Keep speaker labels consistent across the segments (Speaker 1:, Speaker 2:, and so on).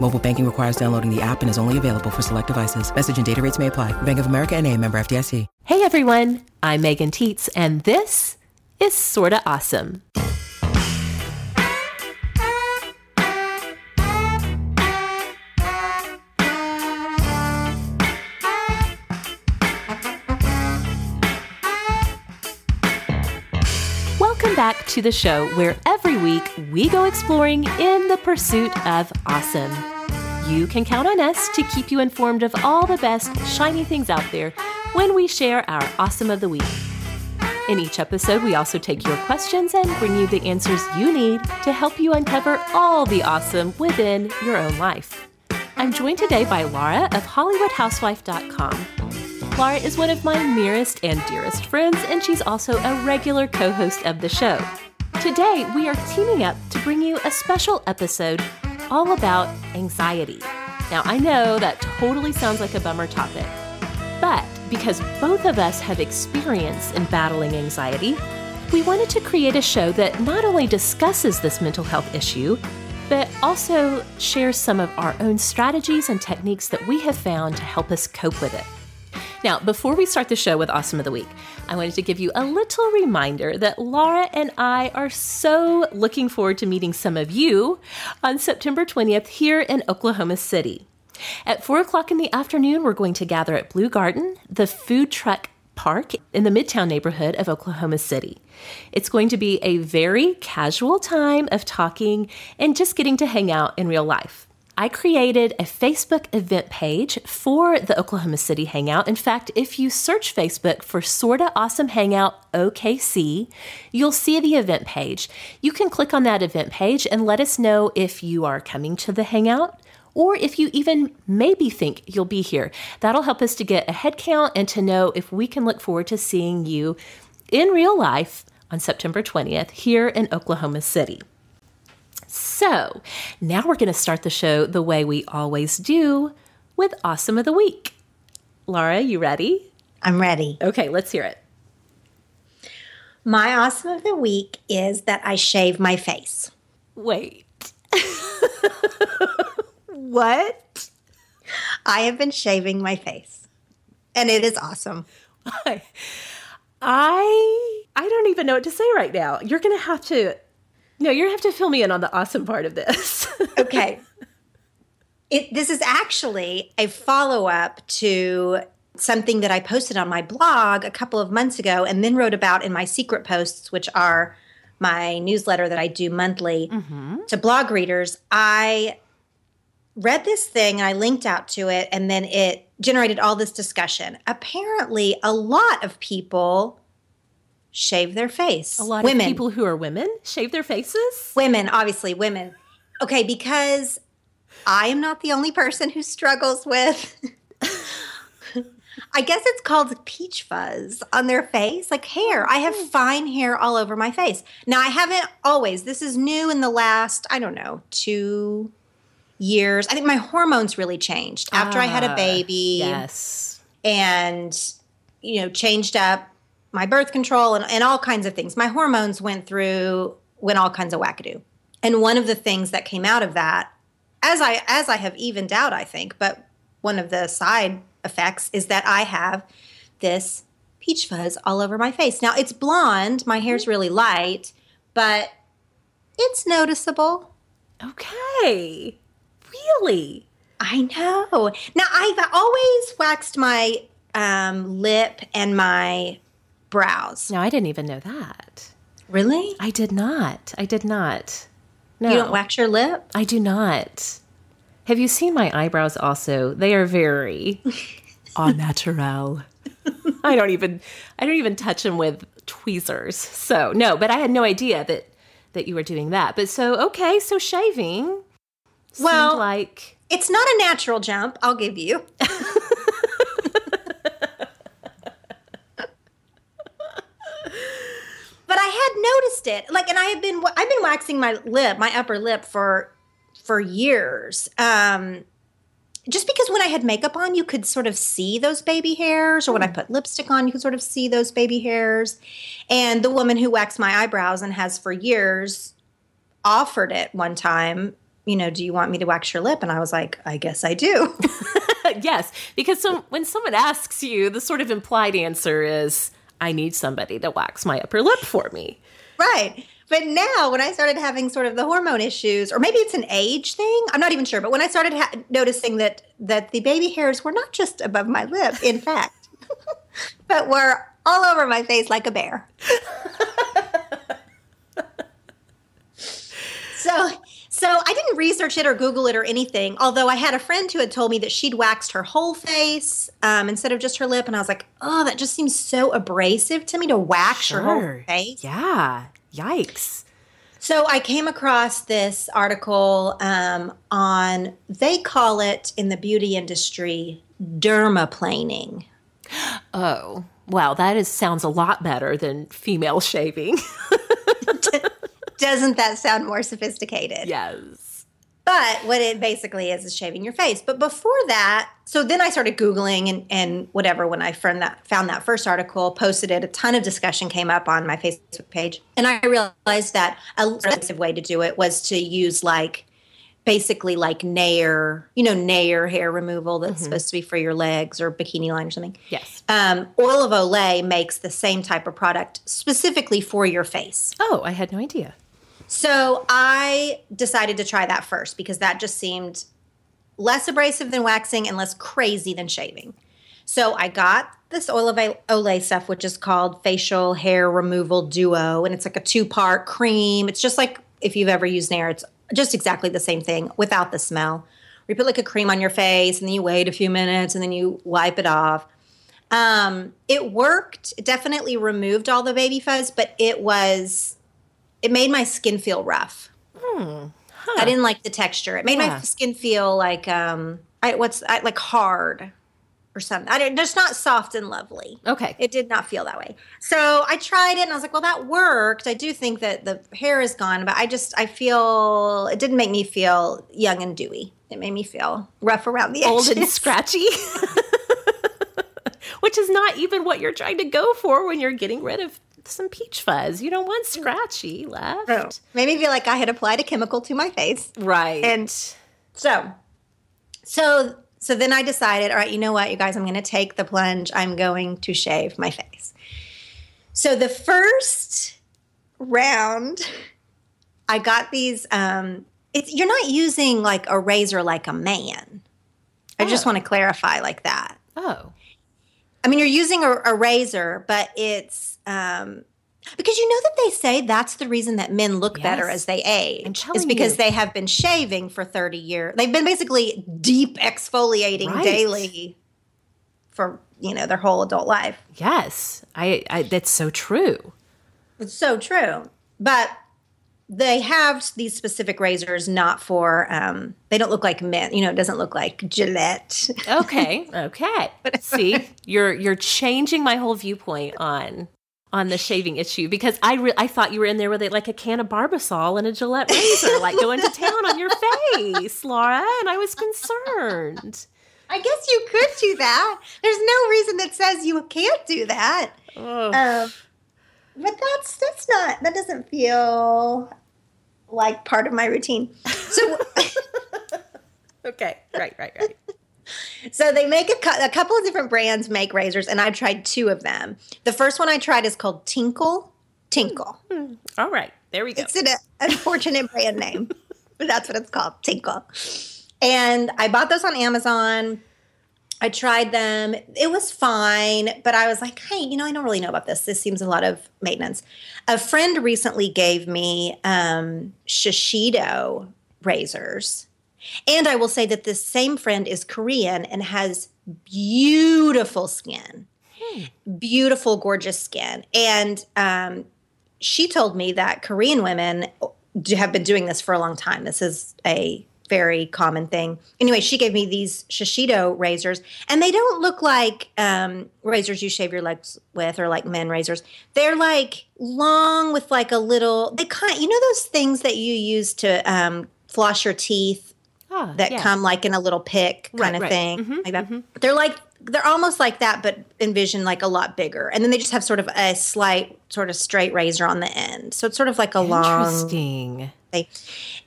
Speaker 1: Mobile banking requires downloading the app and is only available for select devices. Message and data rates may apply. Bank of America and a member FDIC.
Speaker 2: Hey everyone, I'm Megan Tietz, and this is Sorta Awesome. Back to the show where every week we go exploring in the pursuit of awesome. You can count on us to keep you informed of all the best shiny things out there when we share our awesome of the week. In each episode, we also take your questions and bring you the answers you need to help you uncover all the awesome within your own life. I'm joined today by Laura of HollywoodHousewife.com. Laura is one of my nearest and dearest friends, and she's also a regular co host of the show. Today, we are teaming up to bring you a special episode all about anxiety. Now, I know that totally sounds like a bummer topic, but because both of us have experience in battling anxiety, we wanted to create a show that not only discusses this mental health issue, but also shares some of our own strategies and techniques that we have found to help us cope with it. Now, before we start the show with Awesome of the Week, I wanted to give you a little reminder that Laura and I are so looking forward to meeting some of you on September 20th here in Oklahoma City. At 4 o'clock in the afternoon, we're going to gather at Bleu Garten, the food truck park in the Midtown neighborhood of Oklahoma City. It's going to be a very casual time of talking and just getting to hang out in real life. I created a Facebook event page for the Oklahoma City Hangout. In fact, if you search Facebook for Sorta Awesome Hangout OKC, you'll see the event page. You can click on that event page and let us know if you are coming to the Hangout or if you even maybe think you'll be here. That'll help us to get a head count and to know if we can look forward to seeing you in real life on September 20th here in Oklahoma City. So, now we're going to start the show the way we always do with Awesome of the Week. Laura, you ready?
Speaker 3: I'm ready.
Speaker 2: Okay, let's hear it.
Speaker 3: My awesome of the week is that I shave my face.
Speaker 2: Wait. what?
Speaker 3: I have been shaving my face, and it is awesome.
Speaker 2: I I don't even know what to say right now. You're going to have to no, you're going to have to fill me in on the awesome part of this.
Speaker 3: okay. It, this is actually a follow up to something that I posted on my blog a couple of months ago and then wrote about in my secret posts, which are my newsletter that I do monthly mm-hmm. to blog readers. I read this thing and I linked out to it, and then it generated all this discussion. Apparently, a lot of people shave their face.
Speaker 2: A lot women. of people who are women shave their faces?
Speaker 3: Women, obviously, women. Okay, because I am not the only person who struggles with. I guess it's called peach fuzz on their face, like hair. I have fine hair all over my face. Now, I haven't always. This is new in the last, I don't know, two years. I think my hormones really changed after I had a ah, baby.
Speaker 2: Yes.
Speaker 3: And, you know, changed up my birth control and, and all kinds of things. My hormones went through went all kinds of wackadoo. And one of the things that came out of that, as I as I have evened out, I think, but one of the side effects is that I have this peach fuzz all over my face. Now it's blonde, my hair's mm-hmm. really light, but it's noticeable.
Speaker 2: Okay. Really?
Speaker 3: I know. Now I've always waxed my um, lip and my brows.
Speaker 2: No, I didn't even know that.
Speaker 3: Really?
Speaker 2: I did not. I did not. No.
Speaker 3: You don't wax your lip?
Speaker 2: I do not. Have you seen my eyebrows also? They are very au naturel. I don't even I don't even touch them with tweezers. So, no, but I had no idea that that you were doing that. But so okay, so shaving
Speaker 3: Well-
Speaker 2: like
Speaker 3: It's not a natural jump, I'll give you. but I had noticed it. Like and I have been I've been waxing my lip, my upper lip for for years. Um just because when I had makeup on, you could sort of see those baby hairs, or when I put lipstick on, you could sort of see those baby hairs. And the woman who waxed my eyebrows and has for years offered it one time, you know, do you want me to wax your lip? And I was like, I guess I do.
Speaker 2: yes, because so, when someone asks you, the sort of implied answer is I need somebody to wax my upper lip for me.
Speaker 3: right. But now, when I started having sort of the hormone issues, or maybe it's an age thing, I'm not even sure. But when I started ha- noticing that that the baby hairs were not just above my lip, in fact, but were all over my face like a bear. so, so I didn't research it or Google it or anything. Although I had a friend who had told me that she'd waxed her whole face um, instead of just her lip, and I was like, oh, that just seems so abrasive to me to wax your whole face.
Speaker 2: Yeah. Yikes.
Speaker 3: So I came across this article um, on, they call it in the beauty industry, dermaplaning.
Speaker 2: Oh, wow. That is sounds a lot better than female shaving.
Speaker 3: Doesn't that sound more sophisticated?
Speaker 2: yes.
Speaker 3: But what it basically is is shaving your face. But before that, so then I started Googling and, and whatever when I found that, found that first article, posted it, a ton of discussion came up on my Facebook page. And I realized that a effective way to do it was to use like basically like Nair, you know, Nair hair removal that's supposed to be for your legs or bikini line or something.
Speaker 2: Yes.
Speaker 3: Um, Oil of Olay makes the same type of product specifically for your face.
Speaker 2: Oh, I had no idea.
Speaker 3: So I decided to try that first because that just seemed less abrasive than waxing and less crazy than shaving. So I got this oil of Olay stuff, which is called Facial Hair Removal Duo, and it's like a two part cream. It's just like if you've ever used Nair, it's just exactly the same thing without the smell. You put like a cream on your face, and then you wait a few minutes, and then you wipe it off. Um, it worked. It definitely removed all the baby fuzz, but it was it made my skin feel rough. Huh. I didn't like the texture. It made
Speaker 2: Yeah.
Speaker 3: my skin feel like um, I, what's I, like hard or something. I just not soft and lovely.
Speaker 2: Okay.
Speaker 3: It did not feel that way. So I tried it and I was like, well, that worked. I do think that the hair is gone, but I just I feel it didn't make me feel young and dewy. It made me feel rough around the edges,
Speaker 2: Old and scratchy. Which is not even what you're trying to go for when you're getting rid of some peach fuzz. You don't want scratchy left.
Speaker 3: So, made me feel like I had applied a chemical to my face.
Speaker 2: Right.
Speaker 3: And so, so, so then I decided, all right, you know what, you guys, I'm going to take the plunge. I'm going to shave my face. So the first round, I got these. Um, it's you're not using like a razor like a man. I just
Speaker 2: Oh.
Speaker 3: want to clarify like that.
Speaker 2: oh.
Speaker 3: I mean, you're using a, a razor, but it's um, because you know that they say that's the reason that men look better as they age. Is because
Speaker 2: you.
Speaker 3: they have been shaving for 30 years. They've been basically deep exfoliating
Speaker 2: Right.
Speaker 3: daily for you know their whole adult life.
Speaker 2: Yes. I, I that's so true.
Speaker 3: It's so true, but they have these specific razors not for. Um, they don't look like men. You know, it doesn't look like Gillette.
Speaker 2: Okay. Okay. See, you're you're changing my whole viewpoint on on the shaving issue because I re- I thought you were in there with it like a can of Barbasol and a Gillette razor, like going to town on your face, Laura, and I was concerned.
Speaker 3: I guess you could do that. There's no reason that says you can't do that. Um, but that's that's not that doesn't feel like part of my routine. So
Speaker 2: Okay. Right. Right. Right.
Speaker 3: So they make a, cou- a couple of different brands make razors, and I've tried two of them. The first one I tried is called Tinkle. Tinkle.
Speaker 2: All right. There we go.
Speaker 3: It's an unfortunate brand name, but that's what it's called, Tinkle. And I bought those on Amazon. I tried them. It was fine, but I was like, hey, you know, I don't really know about this. This seems a lot of maintenance. A friend recently gave me um, Shiseido razors. And I will say that this same friend is Korean and has beautiful skin, hmm. beautiful, gorgeous skin. And um, she told me that Korean women have been doing this for a long time. This is a very common thing. Anyway, she gave me these Shiseido razors, and they don't look like um, razors you shave your legs with or like men razors. They're like long with like a little. They kind, you know, those things that you use to um, floss your teeth oh, that yeah. come like in a little pick kind right, of right. thing, mm-hmm, like that. Mm-hmm. They're like they're almost like that, but envision like a lot bigger. And then they just have sort of a slight, sort of straight razor on the end. So it's sort of like a long.
Speaker 2: Interesting.
Speaker 3: long.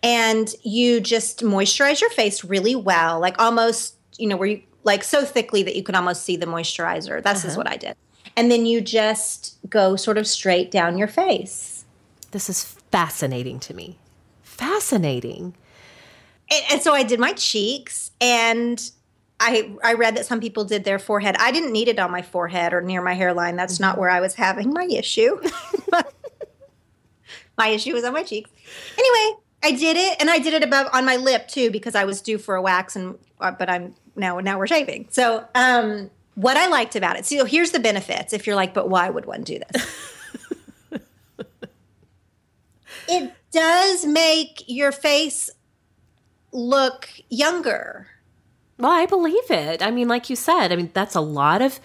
Speaker 3: And you just moisturize your face really well, like almost, you know, where you like so thickly that you can almost see the moisturizer. That's uh-huh. is what I did. And then you just go sort of straight down your face.
Speaker 2: This is fascinating to me. Fascinating.
Speaker 3: And, and so I did my cheeks and I I read that some people did their forehead. I didn't need it on my forehead or near my hairline. That's not where I was having my issue. my issue was on my cheeks. Anyway, I did it, and I did it above on my lip too because I was due for a wax, and uh, but I'm now now we're shaving. So, um, what I liked about it. So here's the benefits. If you're like, but why would one do this? it does make your face look younger.
Speaker 2: Well, I believe it. I mean, like you said, I mean that's a lot of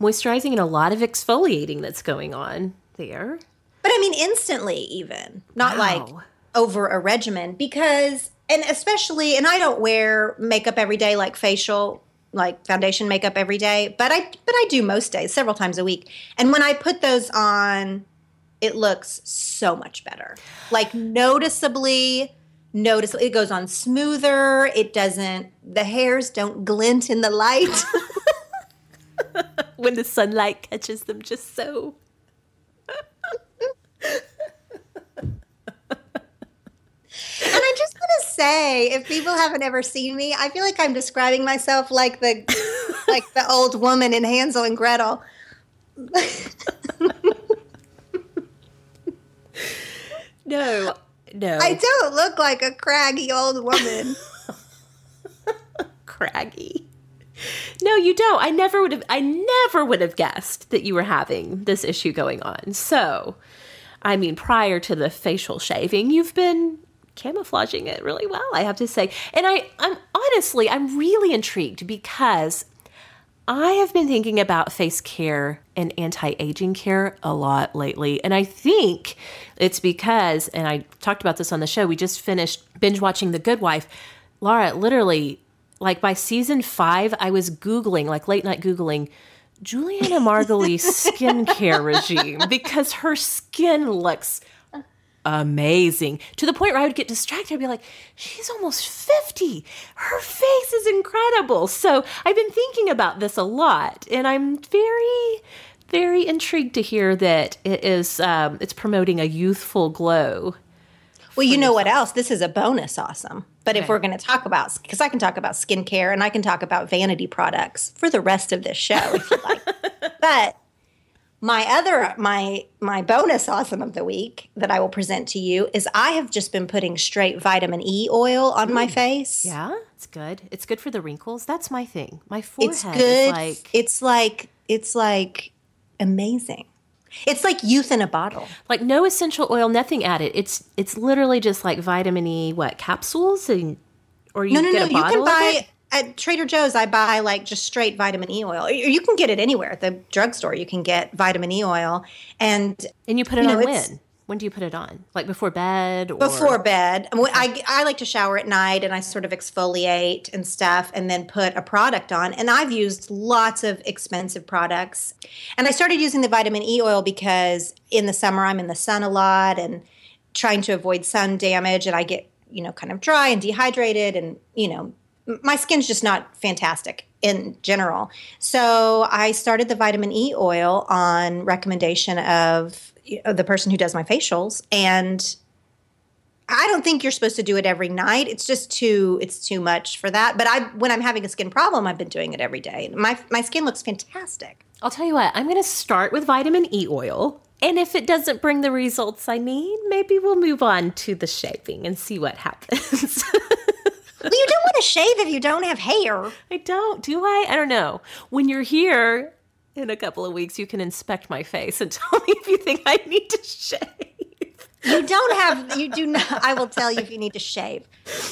Speaker 2: moisturizing and a lot of exfoliating that's going on there.
Speaker 3: But I mean, instantly, even not wow. like over a regimen, because and especially, and I don't wear makeup every day, like facial, like foundation makeup every day, but I but I do most days, several times a week. And when I put those on, it looks so much better, like noticeably. Notice it goes on smoother. It doesn't. The hairs don't glint in the light.
Speaker 2: when the sunlight catches them just so.
Speaker 3: And I just want to say, if people haven't ever seen me, I feel like I'm describing myself like the like the old woman in Hansel and Gretel.
Speaker 2: no, no.
Speaker 3: I don't look like a craggy old woman.
Speaker 2: craggy. No, you don't. I never would have I never would have guessed that you were having this issue going on. So, I mean, prior to the facial shaving, you've been camouflaging it really well, I have to say. And I, I'm honestly, I'm really intrigued because I have been thinking about face care and anti aging care a lot lately. And I think it's because, and I talked about this on the show, we just finished binge watching The Good Wife. Laura, literally, like by season five, I was Googling, like late night Googling, Julianna Margulies skincare regime because her skin looks amazing to the point where I would get distracted. I'd be like, she's almost 50. Her face is incredible. So I've been thinking about this a lot, and I'm very, very intrigued to hear that it is um, it's promoting a youthful glow.
Speaker 3: Well, you know what else? This is a bonus awesome. But okay. if we're going to talk about, because I can talk about skincare and I can talk about vanity products for the rest of this show if you like. but my other my my bonus awesome of the week that I will present to you is I have just been putting straight vitamin E oil on Ooh. my face.
Speaker 2: Yeah, it's good. It's good for the wrinkles. That's my thing. My forehead
Speaker 3: it's good. like it's like it's like amazing. It's like youth in a bottle.
Speaker 2: Like no essential oil, nothing added. It's it's literally just like vitamin E what capsules and or you no, no, get no. a bottle you can buy
Speaker 3: at Trader Joe's, I buy like just straight vitamin E oil. You can get it anywhere at the drugstore. You can get vitamin E oil, and
Speaker 2: and you put it you know, on when? When do you put it on? Like before bed? Or?
Speaker 3: Before bed. I, I like to shower at night and I sort of exfoliate and stuff and then put a product on. And I've used lots of expensive products. And I started using the vitamin E oil because in the summer I'm in the sun a lot and trying to avoid sun damage. And I get, you know, kind of dry and dehydrated and, you know, my skin's just not fantastic in general. So I started the vitamin E oil on recommendation of the person who does my facials and I don't think you're supposed to do it every night. It's just too it's too much for that. But I when I'm having a skin problem, I've been doing it every day. My my skin looks fantastic.
Speaker 2: I'll tell you what, I'm going to start with vitamin E oil. And if it doesn't bring the results I need, maybe we'll move on to the shaving and see what happens.
Speaker 3: well, you don't want to shave if you don't have hair.
Speaker 2: I don't, do I? I don't know. When you're here in a couple of weeks, you can inspect my face and tell me if you think I need to shave.
Speaker 3: You don't have, you do not, I will tell you if you need to shave.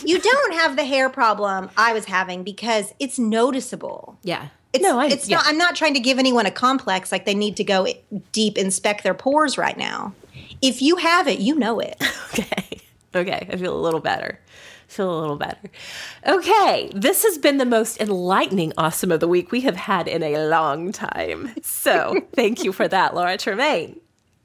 Speaker 3: You don't have the hair problem I was having because it's noticeable.
Speaker 2: Yeah.
Speaker 3: It's, no, I, it's yeah. not, I'm not trying to give anyone a complex like they need to go deep inspect their pores right now. If you have it, you know it.
Speaker 2: Okay. Okay. I feel a little better. Feel a little better. Okay. This has been the most enlightening awesome of the week we have had in a long time. So thank you for that, Laura Tremaine.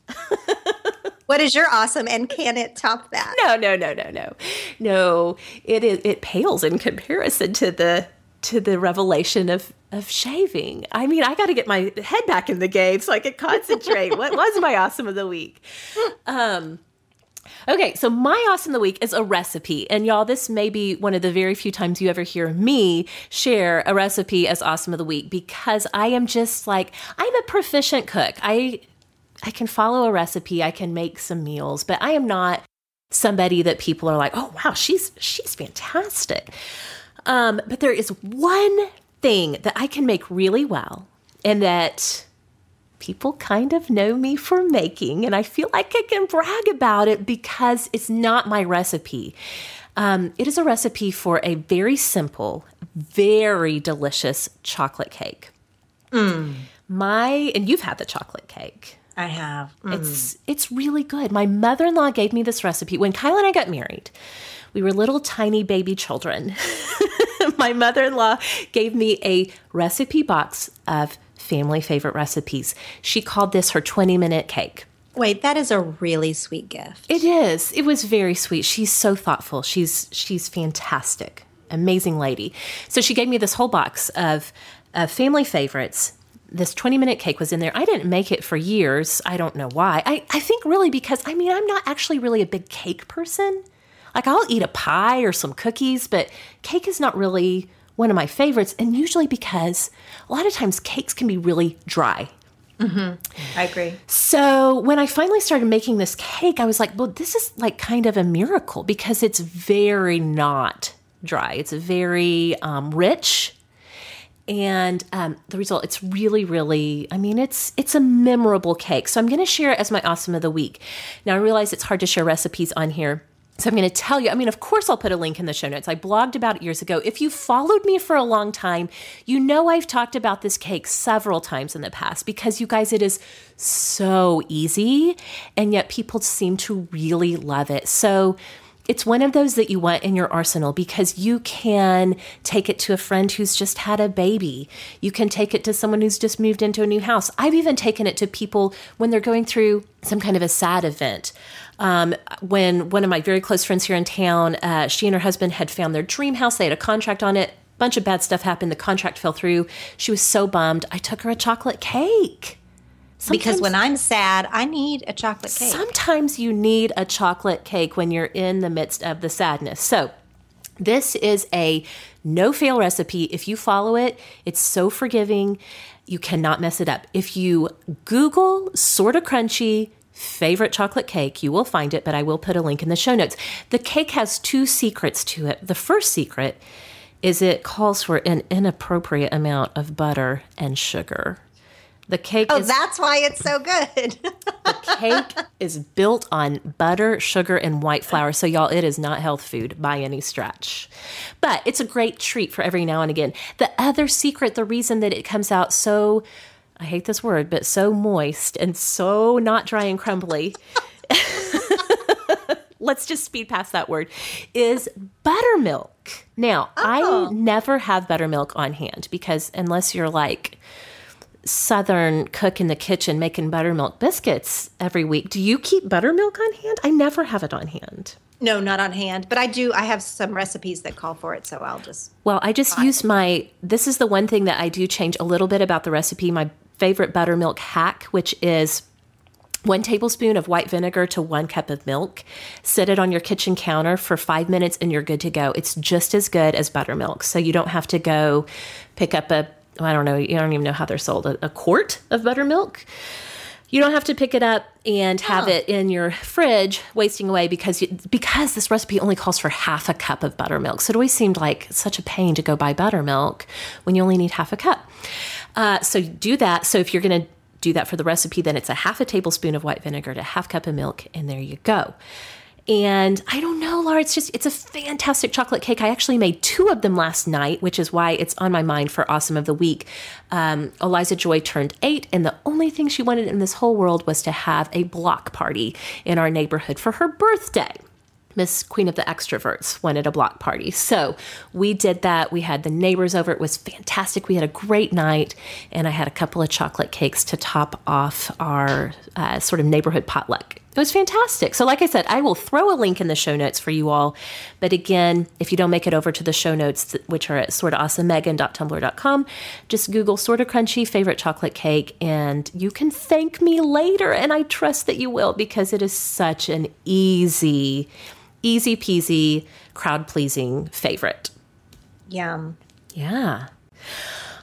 Speaker 3: what is your awesome and can it top that?
Speaker 2: No, no, no, no, no. No, it is it pales in comparison to the to the revelation of of shaving. I mean, I got to get my head back in the game so I can concentrate. what was my awesome of the week? Um, okay, so my awesome of the week is a recipe. And y'all, this may be one of the very few times you ever hear me share a recipe as awesome of the week because I am just like, I'm a proficient cook. I I can follow a recipe, I can make some meals, but I am not somebody that people are like, "Oh, wow, she's she's fantastic." Um, but there is one thing that I can make really well and that people kind of know me for making, and I feel like I can brag about it because it's not my recipe. Um, it is a recipe for a very simple, very delicious chocolate cake. Mm. My and you've had the chocolate cake.
Speaker 3: I have.
Speaker 2: Mm. It's it's really good. My mother-in-law gave me this recipe when Kyle and I got married. We were little tiny baby children. my mother in law gave me a recipe box of family favorite recipes. She called this her 20 minute cake.
Speaker 3: Wait, that is a really sweet gift.
Speaker 2: It is. It was very sweet. She's so thoughtful. She's she's fantastic. Amazing lady. So she gave me this whole box of, of family favorites. This 20 minute cake was in there. I didn't make it for years. I don't know why. I, I think really because, I mean, I'm not actually really a big cake person. Like I'll eat a pie or some cookies, but cake is not really one of my favorites. And usually because a lot of times cakes can be really dry.
Speaker 3: Mm-hmm. I agree.
Speaker 2: So when I finally started making this cake, I was like, well, this is like kind of a miracle because it's very not dry. It's very um, rich. And um, the result, it's really, really, I mean, it's it's a memorable cake. So I'm going to share it as my awesome of the week. Now I realize it's hard to share recipes on here so I'm going to tell you, I mean, of course, I'll put a link in the show notes. I blogged about it years ago. If you followed me for a long time, you know I've talked about this cake several times in the past because you guys, it is so easy, and yet people seem to really love it. So it's one of those that you want in your arsenal because you can take it to a friend who's just had a baby. You can take it to someone who's just moved into a new house. I've even taken it to people when they're going through some kind of a sad event. Um, when one of my very close friends here in town, uh, she and her husband had found their dream house. They had a contract on it. Bunch of bad stuff happened. The contract fell through. She was so bummed. I took her a chocolate cake.
Speaker 3: Sometimes, because when I'm sad, I need a chocolate cake.
Speaker 2: Sometimes you need a chocolate cake when you're in the midst of the sadness. So, this is a no fail recipe. If you follow it, it's so forgiving. You cannot mess it up. If you Google sorta crunchy favorite chocolate cake, you will find it, but I will put a link in the show notes. The cake has two secrets to it. The first secret is it calls for an inappropriate amount of butter and sugar. The cake
Speaker 3: Oh,
Speaker 2: is,
Speaker 3: that's why it's so good.
Speaker 2: the cake is built on butter, sugar, and white flour. So, y'all, it is not health food by any stretch. But it's a great treat for every now and again. The other secret, the reason that it comes out so I hate this word, but so moist and so not dry and crumbly. Let's just speed past that word. Is buttermilk. Now, oh. I never have buttermilk on hand because unless you're like Southern cook in the kitchen making buttermilk biscuits every week, do you keep buttermilk on hand? I never have it on hand.
Speaker 3: No, not on hand, but I do. I have some recipes that call for it, so I'll just.
Speaker 2: Well, I just use my. This is the one thing that I do change a little bit about the recipe. My favorite buttermilk hack, which is one tablespoon of white vinegar to one cup of milk. Set it on your kitchen counter for five minutes and you're good to go. It's just as good as buttermilk. So you don't have to go pick up a, I don't know, you don't even know how they're sold, a, a quart of buttermilk. You don't have to pick it up and have oh. it in your fridge wasting away because you, because this recipe only calls for half a cup of buttermilk. So it always seemed like such a pain to go buy buttermilk when you only need half a cup. Uh, so do that. So if you're going to do that for the recipe, then it's a half a tablespoon of white vinegar to half cup of milk, and there you go. And I don't know, Laura, it's just, it's a fantastic chocolate cake. I actually made two of them last night, which is why it's on my mind for Awesome of the Week. Um, Eliza Joy turned eight, and the only thing she wanted in this whole world was to have a block party in our neighborhood for her birthday. Miss Queen of the Extroverts wanted a block party. So we did that. We had the neighbors over. It was fantastic. We had a great night, and I had a couple of chocolate cakes to top off our uh, sort of neighborhood potluck. It was fantastic. So, like I said, I will throw a link in the show notes for you all. But again, if you don't make it over to the show notes, which are at sortaawesomemegan.tumblr.com, just Google Sorta Crunchy favorite chocolate cake, and you can thank me later. And I trust that you will because it is such an easy easy peasy, crowd pleasing favorite.
Speaker 3: Yum.
Speaker 2: Yeah.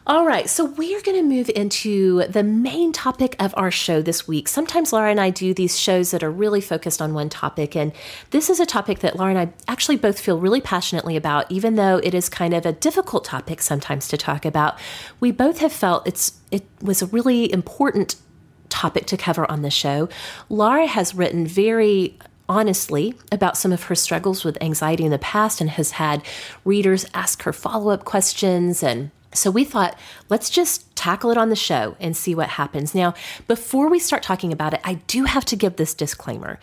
Speaker 2: All right, so we are going to move into the main topic of our show this week. Sometimes Laura and I do these shows that are really focused on one topic, and this is a topic that Laura and I actually both feel really passionately about, even though it is kind of a difficult topic sometimes to talk about. We both have felt it's it was a really important topic to cover on the show. Laura has written very honestly about some of her struggles with anxiety in the past and has had readers ask her follow up questions. And so we thought, let's just tackle it on the show and see what happens. Now, before we start talking about it, I do have to give this disclaimer.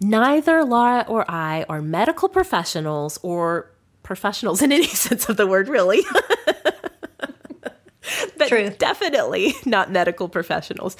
Speaker 2: Neither Laura or I are medical professionals or professionals in any sense of the word, really. but True. definitely not medical professionals.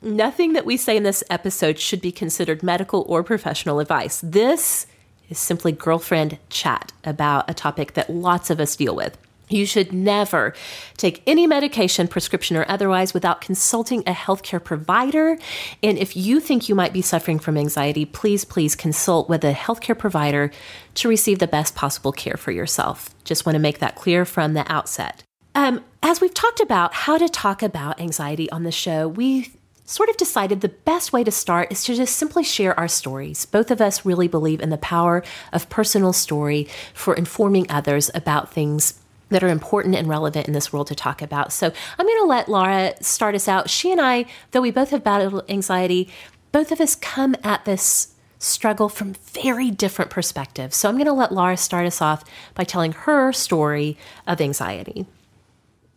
Speaker 2: Nothing that we say in this episode should be considered medical or professional advice. This is simply girlfriend chat about a topic that lots of us deal with. You should never take any medication, prescription or otherwise, without consulting a healthcare provider. And if you think you might be suffering from anxiety, please, please consult with a healthcare provider to receive the best possible care for yourself. Just want to make that clear from the outset. Um, as we've talked about how to talk about anxiety on the show, we sort of decided the best way to start is to just simply share our stories. Both of us really believe in the power of personal story for informing others about things that are important and relevant in this world to talk about. So I'm going to let Laura start us out. She and I, though we both have battled anxiety, both of us come at this struggle from very different perspectives. So I'm going to let Laura start us off by telling her story of anxiety.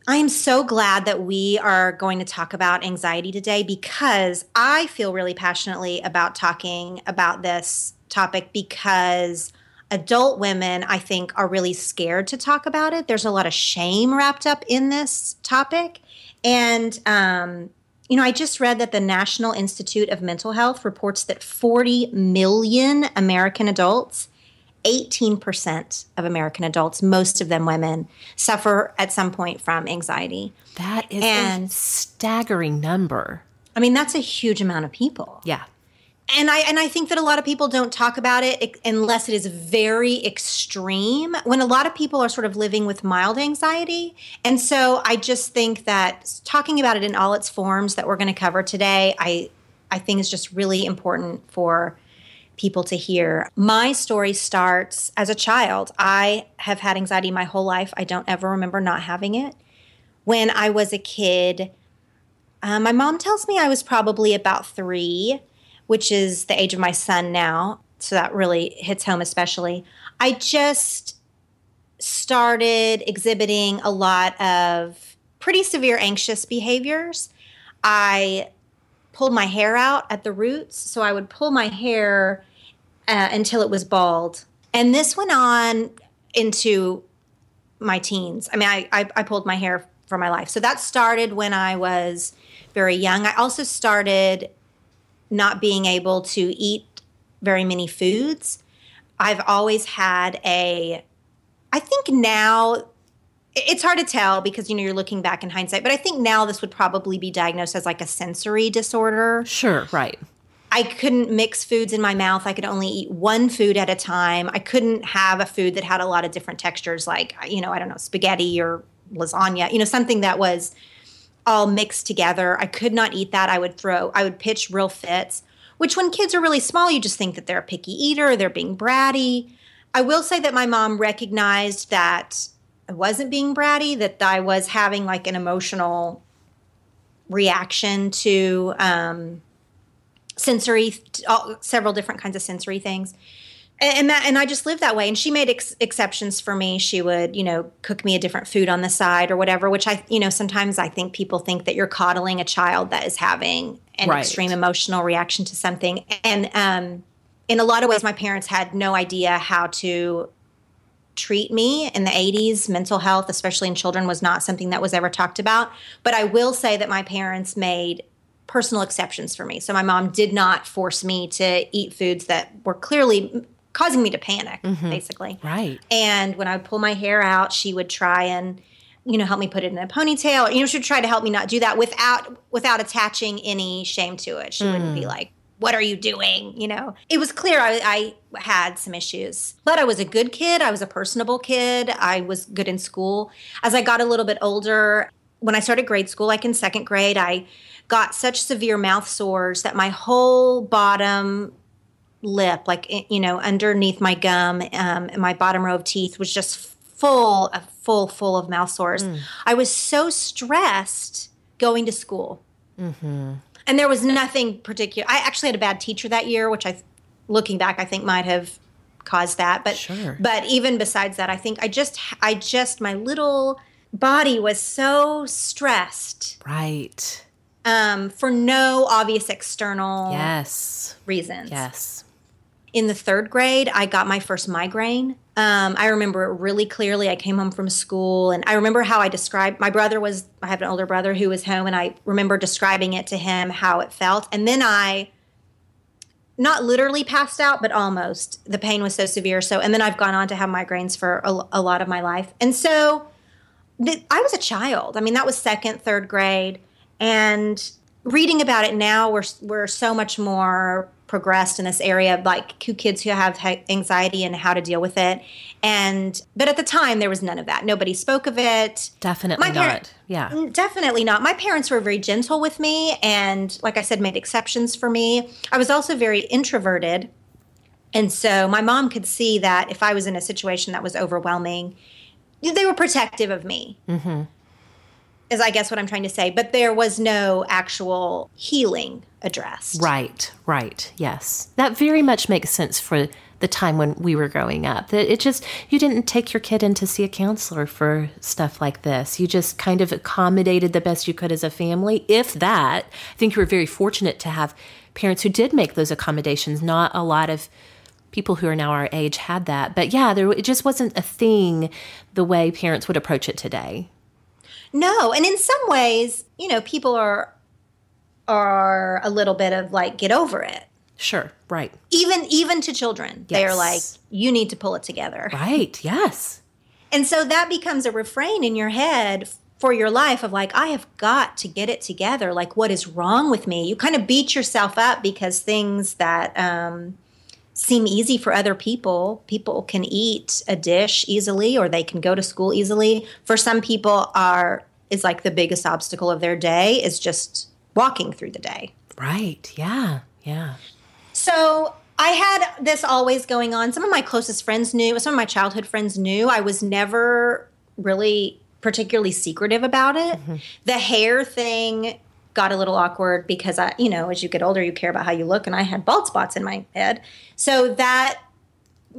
Speaker 3: I am so glad that we are going to talk about anxiety today because I feel really passionately about talking about this topic because adult women, I think, are really scared to talk about it. There's a lot of shame wrapped up in this topic. And, um, you know, I just read that the National Institute of Mental Health reports that 40 million American adults 18% of American adults, most of them women, suffer at some point from anxiety.
Speaker 2: That is and, a staggering number.
Speaker 3: I mean, that's a huge amount of people.
Speaker 2: Yeah.
Speaker 3: And I and I think that a lot of people don't talk about it unless it is very extreme. When a lot of people are sort of living with mild anxiety, and so I just think that talking about it in all its forms that we're going to cover today, I I think is just really important for people to hear. My story starts as a child. I have had anxiety my whole life. I don't ever remember not having it. When I was a kid, uh, my mom tells me I was probably about three, which is the age of my son now. So that really hits home, especially. I just started exhibiting a lot of pretty severe anxious behaviors. I pulled my hair out at the roots. So I would pull my hair uh, until it was bald. And this went on into my teens. I mean, I, I, I pulled my hair for my life. So that started when I was very young. I also started not being able to eat very many foods. I've always had a, I think now it's hard to tell because you know you're looking back in hindsight but i think now this would probably be diagnosed as like a sensory disorder
Speaker 2: sure right
Speaker 3: I couldn't mix foods in my mouth. I could only eat one food at a time. I couldn't have a food that had a lot of different textures, like, you know, I don't know, spaghetti or lasagna, you know, something that was all mixed together. I could not eat that. I would throw, I would pitch real fits, which when kids are really small, you just think that they're a picky eater, they're being bratty. I will say that my mom recognized that I wasn't being bratty, that I was having like an emotional reaction to um, sensory, all, several different kinds of sensory things and that and I just lived that way. And she made ex- exceptions for me. She would, you know, cook me a different food on the side or whatever. Which I, you know, sometimes I think people think that you're coddling a child that is having an right. extreme emotional reaction to something. And um, in a lot of ways, my parents had no idea how to treat me in the 80s. Mental health, especially in children, was not something that was ever talked about. But I will say that my parents made personal exceptions for me. So my mom did not force me to eat foods that were clearly causing me to panic, mm-hmm. basically.
Speaker 2: Right.
Speaker 3: And when I would pull my hair out, she would try and you know help me put it in a ponytail. You know, she would try to help me not do that without without attaching any shame to it. She mm. wouldn't be mm. like, "What are you doing?" You know, it was clear I, I had some issues, but I was a good kid. I was a personable kid. I was good in school. As I got a little bit older, when I started grade school, like in second grade, I got such severe mouth sores that my whole bottom lip, like you know, underneath my gum, um, and my bottom row of teeth was just full of full full of mouth sores. Mm. I was so stressed going to school, mm-hmm. and there was nothing particular. I actually had a bad teacher that year, which I, looking back, I think might have caused that. But
Speaker 2: sure.
Speaker 3: but even besides that, I think I just I just my little body was so stressed.
Speaker 2: Right.
Speaker 3: Um, for no obvious external
Speaker 2: yes
Speaker 3: reasons.
Speaker 2: Yes
Speaker 3: in the third grade, I got my first migraine. Um, I remember it really clearly. I came home from school, and I remember how I described. My brother was. I have an older brother who was home, and I remember describing it to him how it felt. And then I, not literally passed out, but almost. The pain was so severe. So, and then I've gone on to have migraines for a, a lot of my life. And so, I was a child. I mean, that was second, third grade, and reading about it now, we're we're so much more progressed in this area like kids who have anxiety and how to deal with it. And but at the time there was none of that. Nobody spoke of it.
Speaker 2: Definitely My not. Yeah.
Speaker 3: mm, definitely not. My parents were very gentle with me and like i said made exceptions for me. I was also very introverted. And so my mom could see that if i was in a situation that was overwhelming they were protective of me. Mm-hmm. Is I guess what I'm trying to say, but there was no actual healing addressed.
Speaker 2: Right, right. Yes. That very much makes sense for the time when we were growing up. That it just you didn't take your kid in to see a counselor for stuff like this. You just kind of accommodated the best you could as a family, if that. I think you were very fortunate to have parents who did make those accommodations. Not a lot of people who are now our age had that. But yeah, there it just wasn't a thing the way parents would approach it today.
Speaker 3: No, and in some ways, you know, people are are a little bit of like get over it.
Speaker 2: Sure, right.
Speaker 3: Even even to children, yes. they're like you need to pull it together.
Speaker 2: Right. Yes.
Speaker 3: And so that becomes a refrain in your head for your life of like I have got to get it together. Like what is wrong with me? You kind of beat yourself up because things that um seem easy for other people. People can eat a dish easily or they can go to school easily. For some people are is like the biggest obstacle of their day is just walking through the day.
Speaker 2: Right. Yeah. Yeah.
Speaker 3: So I had this always going on. Some of my closest friends knew, some of my childhood friends knew. I was never really particularly secretive about it. Mm-hmm. The hair thing got a little awkward because I, you know, as you get older, you care about how you look, and I had bald spots in my head. So that,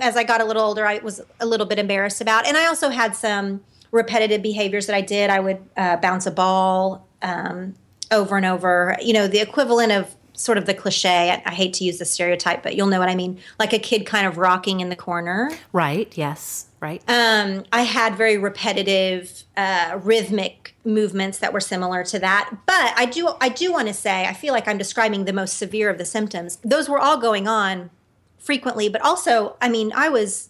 Speaker 3: as I got a little older, I was a little bit embarrassed about. And I also had some repetitive behaviors that I did. I would uh, bounce a ball um, over and over. You know, the equivalent of sort of the cliche. I, I hate to use the stereotype, but you'll know what I mean. Like a kid kind of rocking in the corner.
Speaker 2: Right. Yes. Right.
Speaker 3: Um, I had very repetitive, uh, rhythmic movements that were similar to that. But I do, I do want to say, I feel like I'm describing the most severe of the symptoms. Those were all going on frequently, but also, I mean, I was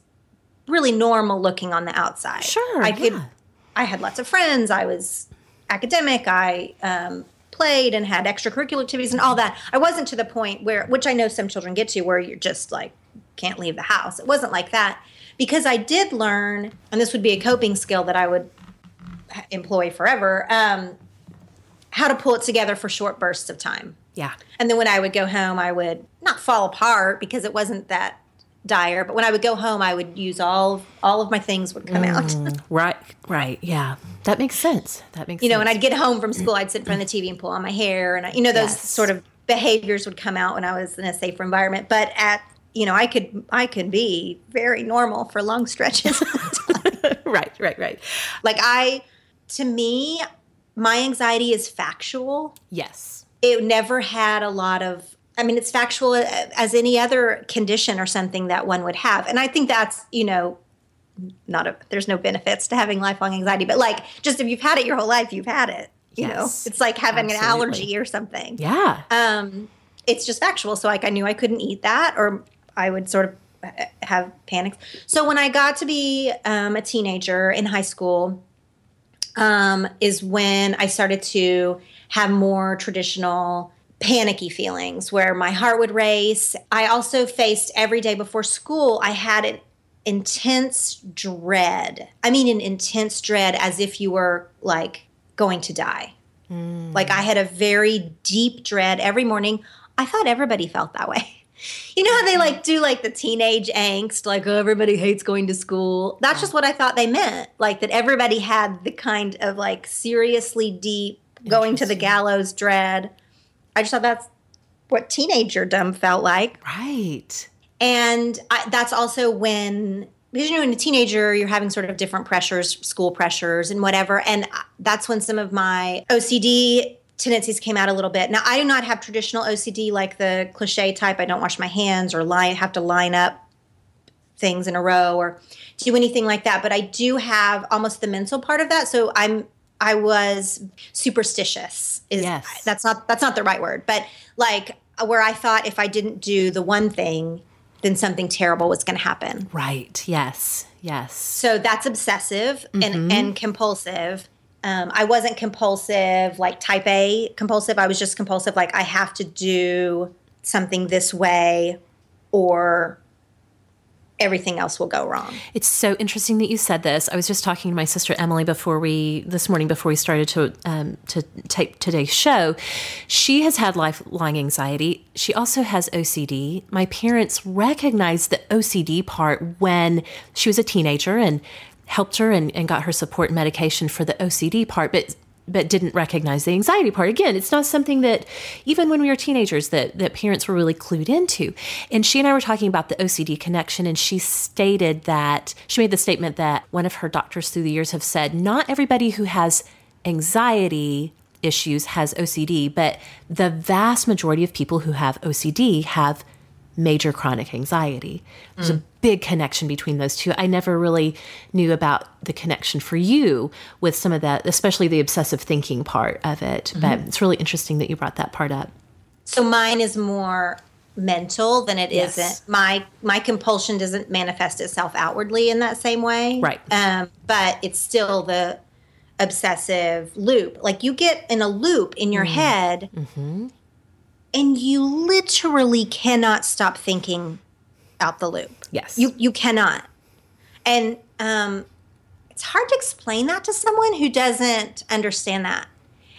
Speaker 3: really normal looking on the outside.
Speaker 2: Sure.
Speaker 3: I could. Yeah. I had lots of friends. I was academic. I um, played and had extracurricular activities and all that. I wasn't to the point where, which I know some children get to, where you're just like can't leave the house. It wasn't like that because I did learn, and this would be a coping skill that I would employ forever, um, how to pull it together for short bursts of time.
Speaker 2: Yeah.
Speaker 3: And then when I would go home, I would not fall apart because it wasn't that dire, but when I would go home, I would use all all of my things would come out.
Speaker 2: Mm, right. Right. Yeah. That makes sense. That makes
Speaker 3: you know,
Speaker 2: sense.
Speaker 3: and I'd get home from school, I'd sit in front of the TV and pull on my hair, and I, you know those
Speaker 2: Yes.
Speaker 3: sort of behaviors would come out when I was in a safer environment. But at you know, I could I could be very normal for long stretches.
Speaker 2: right. Right. Right.
Speaker 3: like I, to me, my anxiety is factual.
Speaker 2: Yes.
Speaker 3: It never had a lot of. I mean, it's factual uh, as any other condition or something that one would have, and I think that's you know not a there's no benefits to having lifelong anxiety but like just if you've had it your whole life you've had it you
Speaker 2: Yes,
Speaker 3: know it's like having an allergy or something.
Speaker 2: Yeah.
Speaker 3: um it's just factual. So like i knew i couldn't eat that or i would sort of uh, have panics. So when i got to be um, a teenager in high school um, is when i started to have more traditional panicky feelings where my heart would race i also faced every day before school i had an intense dread i mean an intense dread as if you were like going to die mm. like I had a very deep dread every morning. I thought everybody felt that way. You know how they like do like the teenage angst, like oh, everybody hates going to school. That's just what I thought they meant. Like that everybody had the kind of like seriously deep going to the gallows dread. I just thought that's what teenagerdom felt like.
Speaker 2: Right.
Speaker 3: And I, that's also when, because you know, in a teenager, you're having sort of different pressures, school pressures and whatever. And that's when some of my OCD tendencies came out a little bit. Now, I do not have traditional OCD like the cliche type. I don't wash my hands or line, have to line up things in a row or do anything like that. But I do have almost the mental part of that. So I'm, I was superstitious. Is
Speaker 2: Yes.
Speaker 3: that's not that's not the right word, but like where I thought if I didn't do the one thing, then something terrible was going to happen.
Speaker 2: Right. Yes. Yes.
Speaker 3: So that's obsessive
Speaker 2: Mm-hmm.
Speaker 3: and, and compulsive. Um, I wasn't compulsive, like type A compulsive. I was just compulsive, like I have to do something this way or everything else will go wrong.
Speaker 2: It's so interesting that you said this. I was just talking to my sister Emily before we this morning before we started to um, to tape today's show. She has had lifelong anxiety. She also has OCD. My parents recognized the OCD part when she was a teenager and helped her and, and got her support and medication for the OCD part, but but didn't recognize the anxiety part. Again, it's not something that even when we were teenagers that that parents were really clued into. And she and I were talking about the OCD connection and she stated that she made the statement that one of her doctors through the years have said not everybody who has anxiety issues has OCD, but the vast majority of people who have OCD have major chronic anxiety. There's a mm. big connection between those two. I never really knew about the connection for you with some of that, especially the obsessive thinking part of it. But mm-hmm. it's really interesting that you brought that part up.
Speaker 3: So mine is more mental than it
Speaker 2: Yes.
Speaker 3: not My my compulsion doesn't manifest itself outwardly in that same way.
Speaker 2: Right.
Speaker 3: Um, but it's still the obsessive loop. Like you get in a loop in your mm. head mm-hmm. And you literally cannot stop thinking out the loop.
Speaker 2: Yes.
Speaker 3: You you cannot. And um it's hard to explain that to someone who doesn't understand that.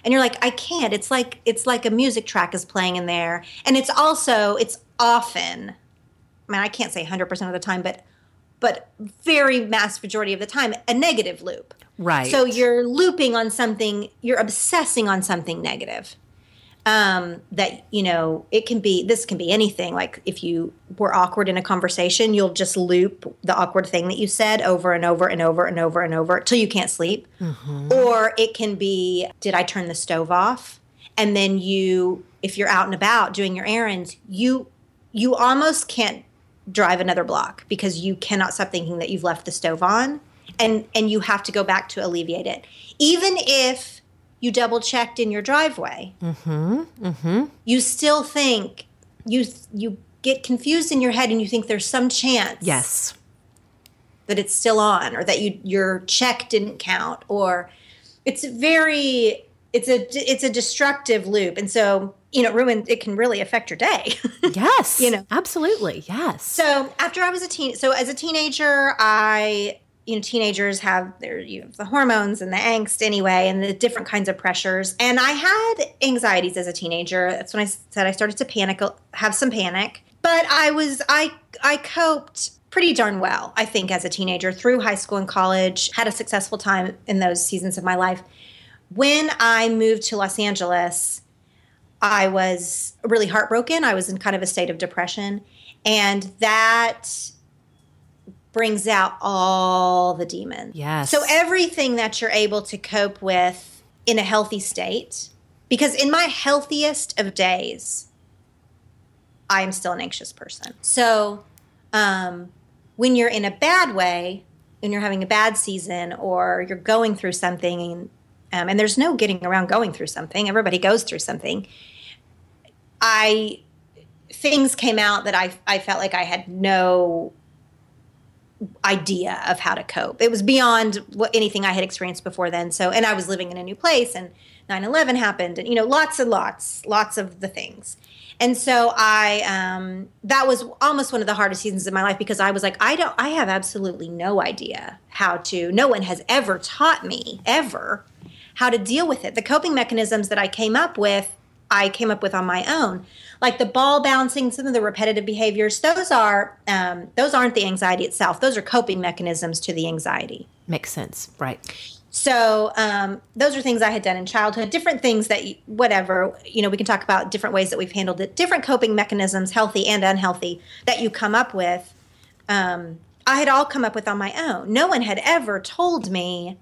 Speaker 3: And you're like, I can't. It's like it's like a music track is playing in there. And it's also it's often I mean, I can't say 100% of the time, but but very mass majority of the time a negative loop.
Speaker 2: Right.
Speaker 3: So you're looping on something, you're obsessing on something negative. Um, that you know, it can be this can be anything. Like if you were awkward in a conversation, you'll just loop the awkward thing that you said over and over and over and over and over till you can't sleep. Or it can be, did I turn the stove off? And then you, if you're out and about doing your errands, you you almost can't drive another block because you cannot stop thinking that you've left the stove on and and you have to go back to alleviate it even if you double checked in your driveway. Mm-hmm, mm-hmm. you still think you you get confused in your head and you think there's some chance
Speaker 2: yes.
Speaker 3: that it's still on or that you your check didn't count or it's very it's a it's a destructive loop. And so you know ruin it can really affect your day.
Speaker 2: Yes
Speaker 3: you know?
Speaker 2: absolutely yes.
Speaker 3: So after i was a teen so as a teenager i you know teenagers have their you know the hormones and the angst anyway and the different kinds of pressures. And i had anxieties as a teenager. That's when i said i started to panic uh, have some panic. But i was i i coped pretty darn well i think as a teenager through high school and college. Had a successful time in those seasons of my life. When I moved to Los Angeles, I was really heartbroken. I was in kind of a state of depression. And that brings out all the demons.
Speaker 2: Yes.
Speaker 3: So everything that you're able to cope with in a healthy state, because in my healthiest of days, I am still an anxious person. So um, when you're in a bad way, when you're having a bad season or you're going through something and um, and there's no getting around going through something. Everybody goes through something. I things came out that I I felt like I had no idea of how to cope. It was beyond what anything I had experienced before then. So, and I was living in a new place and 9/11 happened and you know lots and lots lots of the things. And so I um that was almost one of the hardest seasons of my life because I was like I don't I have absolutely no idea how to no one has ever taught me ever how to deal with it. The coping mechanisms that I came up with, I came up with on my own. Like the ball bouncing, some of the repetitive behaviors, those are um, those aren't the anxiety itself. Those are coping mechanisms to the anxiety.
Speaker 2: Makes sense, right?
Speaker 3: So um, those are things I had done in childhood. Different things that whatever you know, we can talk about different ways that we've handled it. Different coping mechanisms, healthy and unhealthy, that you come up with. Um, I had all come up with on my own. No one had ever told me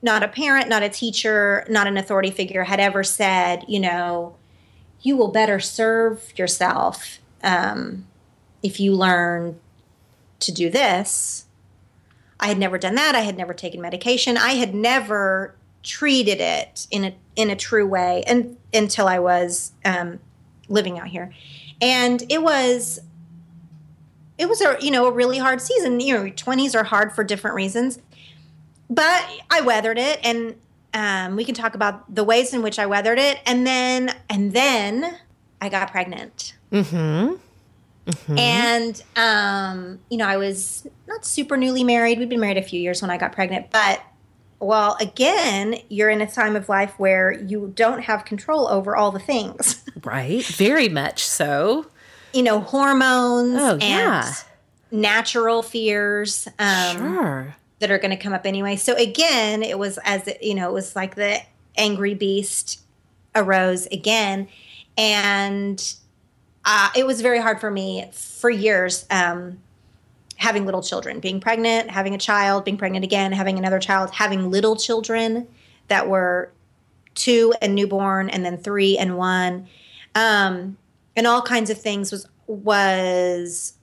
Speaker 3: not a parent, not a teacher, not an authority figure had ever said, you know, you will better serve yourself um, if you learn to do this. I had never done that. I had never taken medication. I had never treated it in a in a true way and until I was um, living out here, and it was it was a you know a really hard season. You know, twenties are hard for different reasons but I weathered it, and um, we can talk about the ways in which I weathered it, and then and then I got pregnant.
Speaker 2: Mm-hmm. Mm-hmm.
Speaker 3: And um, you know, I was not super newly married. We'd been married a few years when I got pregnant, but well, again, you're in a time of life where you don't have control over all the things.
Speaker 2: Right. Very much so.
Speaker 3: You know, hormones
Speaker 2: oh,
Speaker 3: and
Speaker 2: yeah.
Speaker 3: natural fears. Um,
Speaker 2: sure
Speaker 3: that are going to come up anyway. So again, it was as you know, it was like the angry beast arose again, and uh, it was very hard for me for years. Um, having little children, being pregnant, having a child, being pregnant again, having another child, having little children that were two and newborn, and then three and one, um, and all kinds of things was was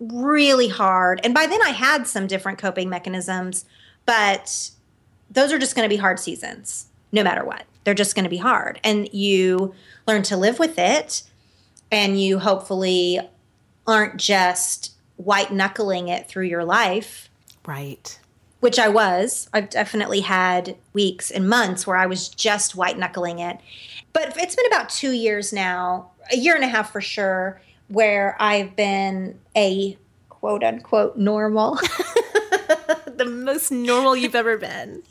Speaker 3: really hard. And by then I had some different coping mechanisms, but those are just going to be hard seasons no matter what. They're just going to be hard. And you learn to live with it and you hopefully aren't just white knuckling it through your life.
Speaker 2: Right.
Speaker 3: Which I was. I've definitely had weeks and months where I was just white knuckling it. But it's been about two years now, a year and a half for sure, where I've been a quote unquote normal.
Speaker 2: the most normal you've ever been.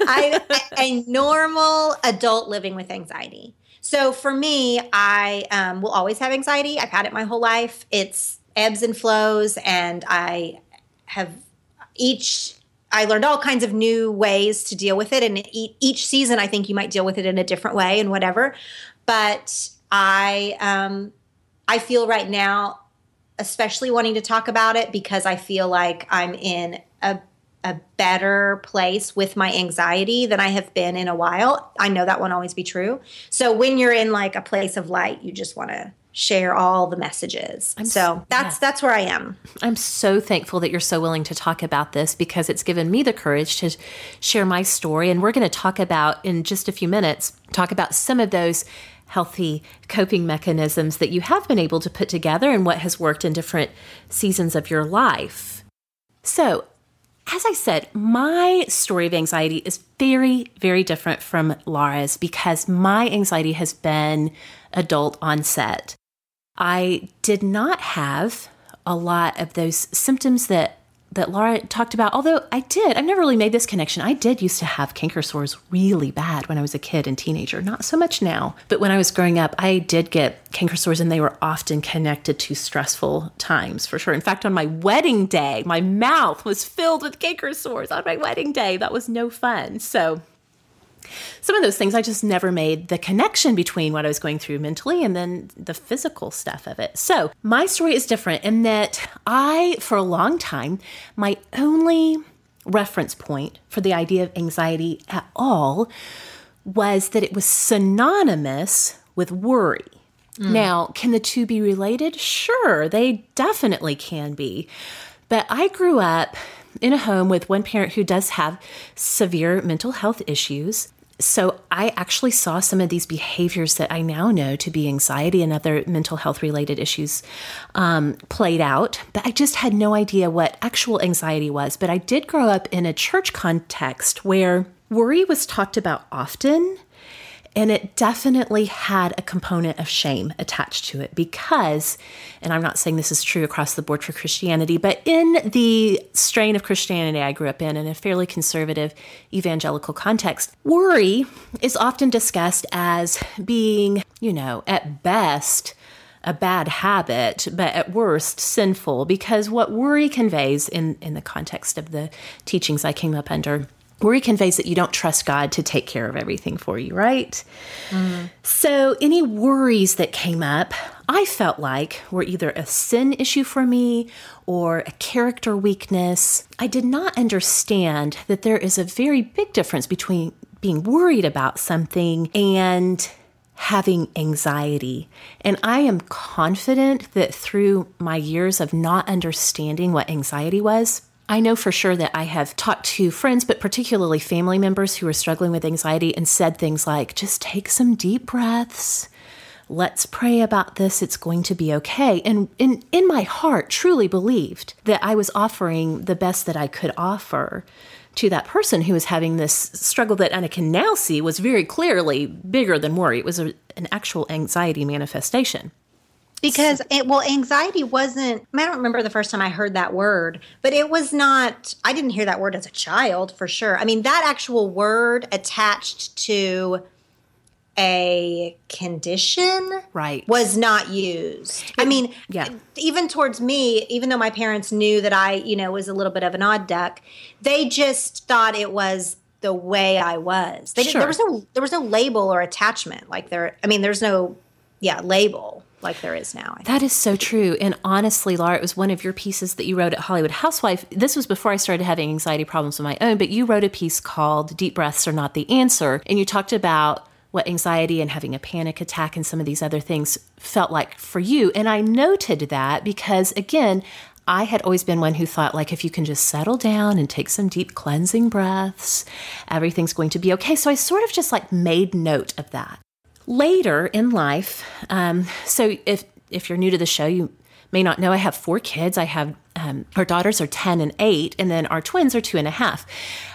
Speaker 3: I, a normal adult living with anxiety. So for me, I um, will always have anxiety. I've had it my whole life. It's ebbs and flows, and I have each. I learned all kinds of new ways to deal with it, and each season, I think you might deal with it in a different way and whatever. But I um, I feel right now, especially wanting to talk about it because I feel like I'm in a a better place with my anxiety than I have been in a while. I know that won't always be true. So when you're in like a place of light, you just want to share all the messages. I'm, so that's yeah. that's where I am.
Speaker 2: I'm so thankful that you're so willing to talk about this because it's given me the courage to share my story and we're going to talk about in just a few minutes talk about some of those healthy coping mechanisms that you have been able to put together and what has worked in different seasons of your life. So, as I said, my story of anxiety is very, very different from Laura's because my anxiety has been adult onset. I did not have a lot of those symptoms that that Laura talked about, although I did, I've never really made this connection. I did used to have canker sores really bad when I was a kid and teenager, not so much now. But when I was growing up, I did get canker sores and they were often connected to stressful times for sure. In fact, on my wedding day, my mouth was filled with canker sores on my wedding day. That was no fun. So some of those things I just never made the connection between what I was going through mentally and then the physical stuff of it. So, my story is different in that I, for a long time, my only reference point for the idea of anxiety at all was that it was synonymous with worry. Mm. Now, can the two be related? Sure, they definitely can be. But I grew up in a home with one parent who does have severe mental health issues so I actually saw some of these behaviors that I now know to be anxiety and other mental health related issues um, played out, but I just had no idea what actual anxiety was. But I did grow up in a church context where worry was talked about often and it definitely had a component of shame attached to it because, and I'm not saying this is true across the board for Christianity, but in the strain of Christianity I grew up in, in a fairly conservative evangelical context, worry is often discussed as being, you know, at best, a bad habit, but at worst, sinful, because what worry conveys in, in the context of the teachings I came up under Worry conveys that you don't trust God to take care of everything for you, right? Mm. So, any worries that came up, I felt like were either a sin issue for me or a character weakness. I did not understand that there is a very big difference between being worried about something and having anxiety. And I am confident that through my years of not understanding what anxiety was, I know for sure that I have talked to friends, but particularly family members who are struggling with anxiety and said things like, just take some deep breaths. Let's pray about this. It's going to be okay. And in, in my heart, truly believed that I was offering the best that I could offer to that person who was having this struggle that I can now see was very clearly bigger than worry. It was a, an actual anxiety manifestation.
Speaker 3: Because it, well, anxiety wasn't, I don't remember the first time I heard that word, but it was not, I didn't hear that word as a child for sure. I mean, that actual word attached to a condition
Speaker 2: right.
Speaker 3: was not used. I mean yeah. even towards me even though my parents knew that i you know was a little bit of an odd duck they just thought it was the way i was. They sure. there was no there was no label or attachment. Like there i mean there's no yeah label like there is now.
Speaker 2: That is so true. And honestly, Laura, it was one of your pieces that you wrote at Hollywood Housewife. This was before I started having anxiety problems of my own, but you wrote a piece called Deep Breaths Are Not the Answer. And you talked about what anxiety and having a panic attack and some of these other things felt like for you. And I noted that because, again, I had always been one who thought, like, if you can just settle down and take some deep cleansing breaths, everything's going to be okay. So I sort of just like made note of that. Later in life, um, so if if you're new to the show, you may not know I have four kids. I have um, our daughters are ten and eight, and then our twins are two and a half.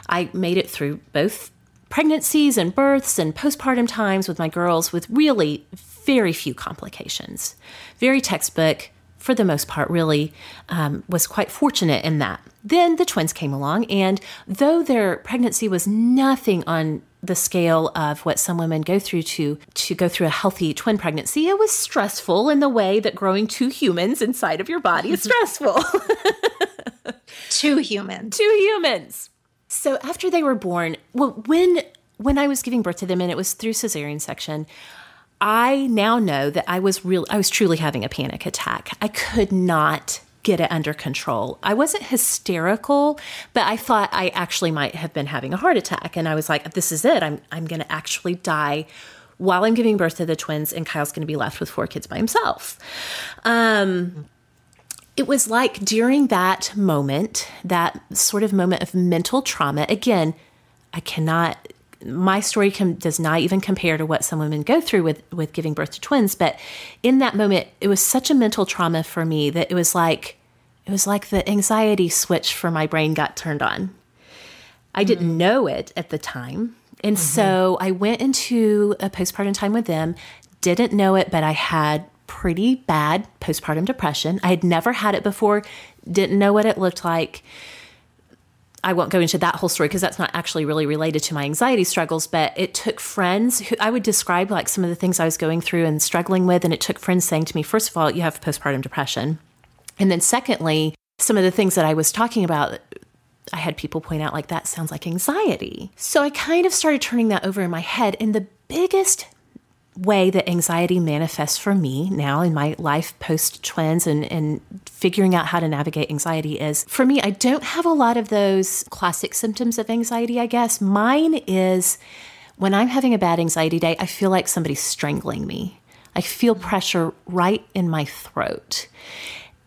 Speaker 2: I made it through both pregnancies and births and postpartum times with my girls with really very few complications. Very textbook for the most part, really um, was quite fortunate in that. Then the twins came along, and though their pregnancy was nothing on the scale of what some women go through to to go through a healthy twin pregnancy, it was stressful in the way that growing two humans inside of your body is stressful.
Speaker 3: two humans.
Speaker 2: Two humans. So after they were born, well, when when I was giving birth to them, and it was through cesarean section, I now know that I was real I was truly having a panic attack. I could not get it under control. I wasn't hysterical, but I thought I actually might have been having a heart attack and I was like this is it. I'm I'm going to actually die while I'm giving birth to the twins and Kyle's going to be left with four kids by himself. Um it was like during that moment, that sort of moment of mental trauma, again, I cannot my story com- does not even compare to what some women go through with with giving birth to twins but in that moment it was such a mental trauma for me that it was like it was like the anxiety switch for my brain got turned on. I didn't mm-hmm. know it at the time. And mm-hmm. so I went into a postpartum time with them, didn't know it, but I had pretty bad postpartum depression. I had never had it before, didn't know what it looked like. I won't go into that whole story because that's not actually really related to my anxiety struggles, but it took friends who I would describe like some of the things I was going through and struggling with. And it took friends saying to me, first of all, you have postpartum depression. And then secondly, some of the things that I was talking about, I had people point out, like, that sounds like anxiety. So I kind of started turning that over in my head. And the biggest way that anxiety manifests for me now in my life post twins and, and figuring out how to navigate anxiety is for me, I don't have a lot of those classic symptoms of anxiety, I guess. Mine is when I'm having a bad anxiety day, I feel like somebody's strangling me. I feel pressure right in my throat.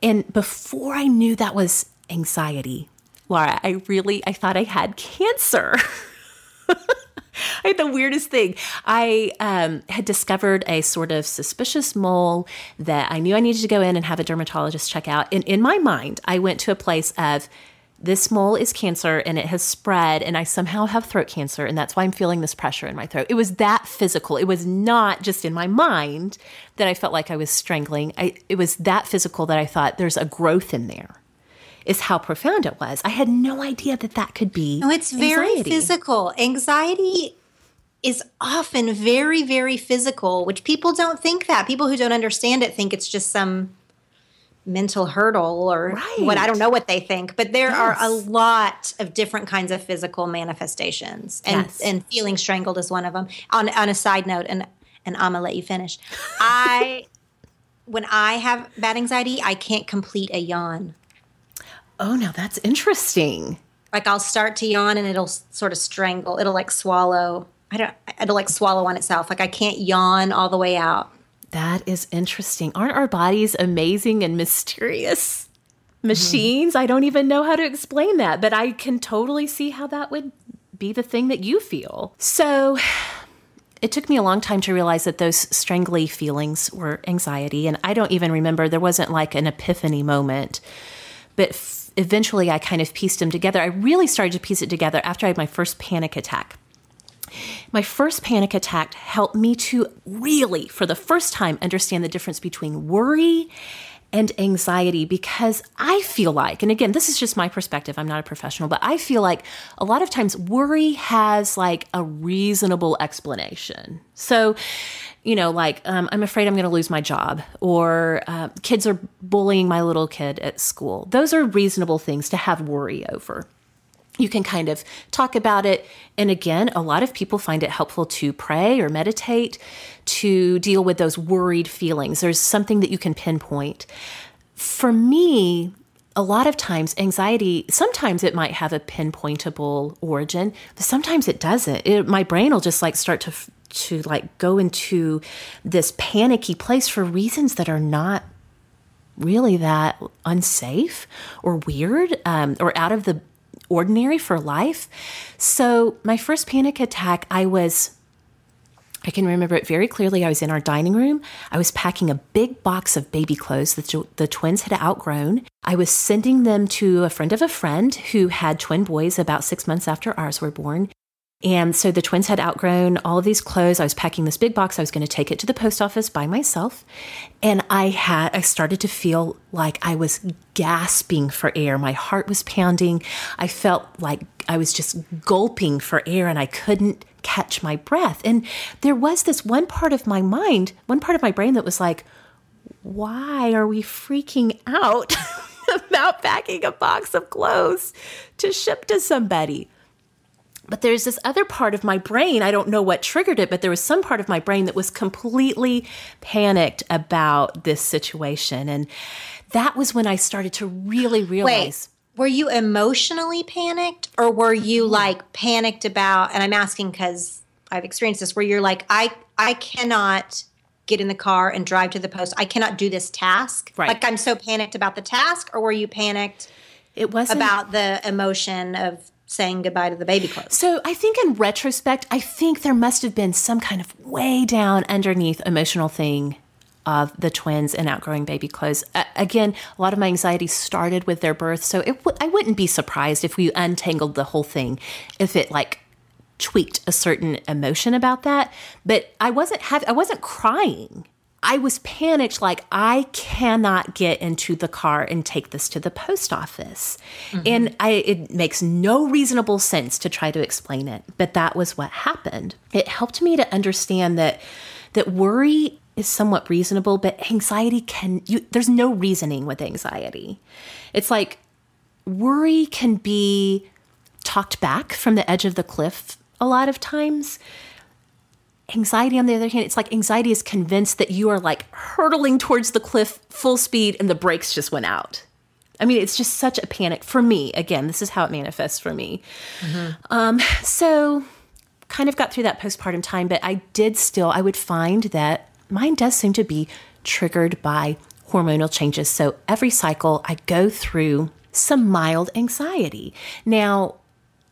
Speaker 2: And before I knew that was anxiety, Laura, I really I thought I had cancer. I had the weirdest thing. I um, had discovered a sort of suspicious mole that I knew I needed to go in and have a dermatologist check out. And in my mind, I went to a place of this mole is cancer and it has spread, and I somehow have throat cancer, and that's why I'm feeling this pressure in my throat. It was that physical. It was not just in my mind that I felt like I was strangling. I, it was that physical that I thought there's a growth in there is how profound it was. I had no idea that that could be.
Speaker 3: No, it's very anxiety. physical. Anxiety is often very, very physical, which people don't think that. People who don't understand it think it's just some mental hurdle or right. what I don't know what they think, but there yes. are a lot of different kinds of physical manifestations, and yes. and feeling strangled is one of them. On on a side note, and and I'm gonna let you finish. I when I have bad anxiety, I can't complete a yawn.
Speaker 2: Oh, now that's interesting.
Speaker 3: Like I'll start to yawn and it'll sort of strangle. It'll like swallow. I don't. It'll like swallow on itself. Like I can't yawn all the way out.
Speaker 2: That is interesting. Aren't our bodies amazing and mysterious machines? Mm-hmm. I don't even know how to explain that, but I can totally see how that would be the thing that you feel. So. It took me a long time to realize that those strangly feelings were anxiety. And I don't even remember, there wasn't like an epiphany moment. But eventually I kind of pieced them together. I really started to piece it together after I had my first panic attack. My first panic attack helped me to really, for the first time, understand the difference between worry and anxiety because I feel like, and again, this is just my perspective, I'm not a professional, but I feel like a lot of times worry has like a reasonable explanation. So, you know, like, um, I'm afraid I'm going to lose my job, or uh, kids are bullying my little kid at school. Those are reasonable things to have worry over. You can kind of talk about it. And again, a lot of people find it helpful to pray or meditate to deal with those worried feelings. There's something that you can pinpoint. For me, a lot of times anxiety sometimes it might have a pinpointable origin but sometimes it doesn't it, my brain will just like start to to like go into this panicky place for reasons that are not really that unsafe or weird um, or out of the ordinary for life. So, my first panic attack, I was I can remember it very clearly. I was in our dining room. I was packing a big box of baby clothes that the twins had outgrown. I was sending them to a friend of a friend who had twin boys about six months after ours were born. And so the twins had outgrown all of these clothes. I was packing this big box. I was going to take it to the post office by myself. And I had, I started to feel like I was gasping for air. My heart was pounding. I felt like I was just gulping for air and I couldn't catch my breath. And there was this one part of my mind, one part of my brain that was like, why are we freaking out about packing a box of clothes to ship to somebody? But there's this other part of my brain, I don't know what triggered it, but there was some part of my brain that was completely panicked about this situation. And that was when I started to really realize.
Speaker 3: Wait, were you emotionally panicked or were you mm-hmm. like panicked about, and I'm asking because I've experienced this, where you're like, I, I cannot get in the car and drive to the post. I cannot do this task. Right. Like I'm so panicked about the task, or were you panicked?
Speaker 2: It was
Speaker 3: about the emotion of saying goodbye to the baby clothes.
Speaker 2: So I think in retrospect, I think there must have been some kind of way down underneath emotional thing of the twins and outgrowing baby clothes. Uh, again, a lot of my anxiety started with their birth, so w- I wouldn't be surprised if we untangled the whole thing, if it like tweaked a certain emotion about that. But I wasn't have I wasn't crying. I was panicked, like, I cannot get into the car and take this to the post office. Mm-hmm. And I, it makes no reasonable sense to try to explain it, but that was what happened. It helped me to understand that that worry is somewhat reasonable, but anxiety can you there's no reasoning with anxiety. It's like worry can be talked back from the edge of the cliff a lot of times Anxiety, on the other hand, it's like anxiety is convinced that you are like hurtling towards the cliff full speed and the brakes just went out. I mean, it's just such a panic for me. Again, this is how it manifests for me. Mm-hmm. Um, so, kind of got through that postpartum time, but I did still, I would find that mine does seem to be triggered by hormonal changes. So, every cycle, I go through some mild anxiety. Now,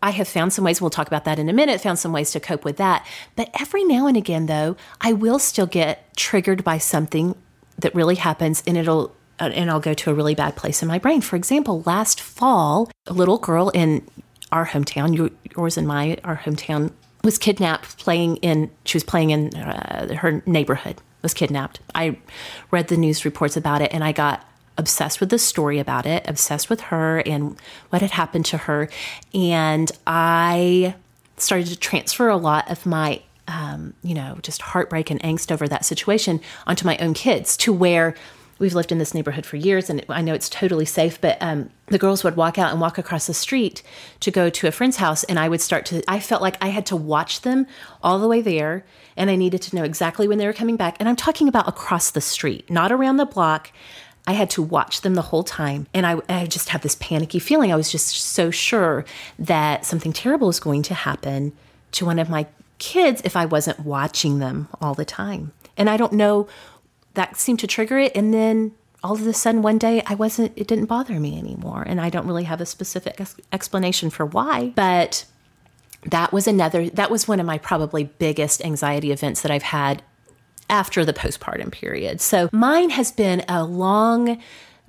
Speaker 2: I have found some ways, we'll talk about that in a minute, found some ways to cope with that. But every now and again, though, I will still get triggered by something that really happens and it'll uh, and I'll go to a really bad place in my brain. For example, last fall, a little girl in our hometown, yours and my our hometown, was kidnapped playing in. She was playing in uh, her neighborhood. Was kidnapped. I read the news reports about it, and I got obsessed with the story about it, obsessed with her and what had happened to her. And I started to transfer a lot of my, um, you know, just heartbreak and angst over that situation onto my own kids to where we've lived in this neighborhood for years and I know it's totally safe, but um, the girls would walk out and walk across the street to go to a friend's house. And I would start to, I felt like I had to watch them all the way there. And I needed to know exactly when they were coming back. And I'm talking about across the street, not around the block. I had to watch them the whole time. And I, I just had this panicky feeling. I was just so sure that something terrible was going to happen to one of my kids if I wasn't watching them all the time. And I don't know, that seemed to trigger it. And then all of a sudden, one day, I wasn't, it didn't bother me anymore. And I don't really have a specific ex- explanation for why. But that was another, that was one of my probably biggest anxiety events that I've had after the postpartum period. So mine has been a long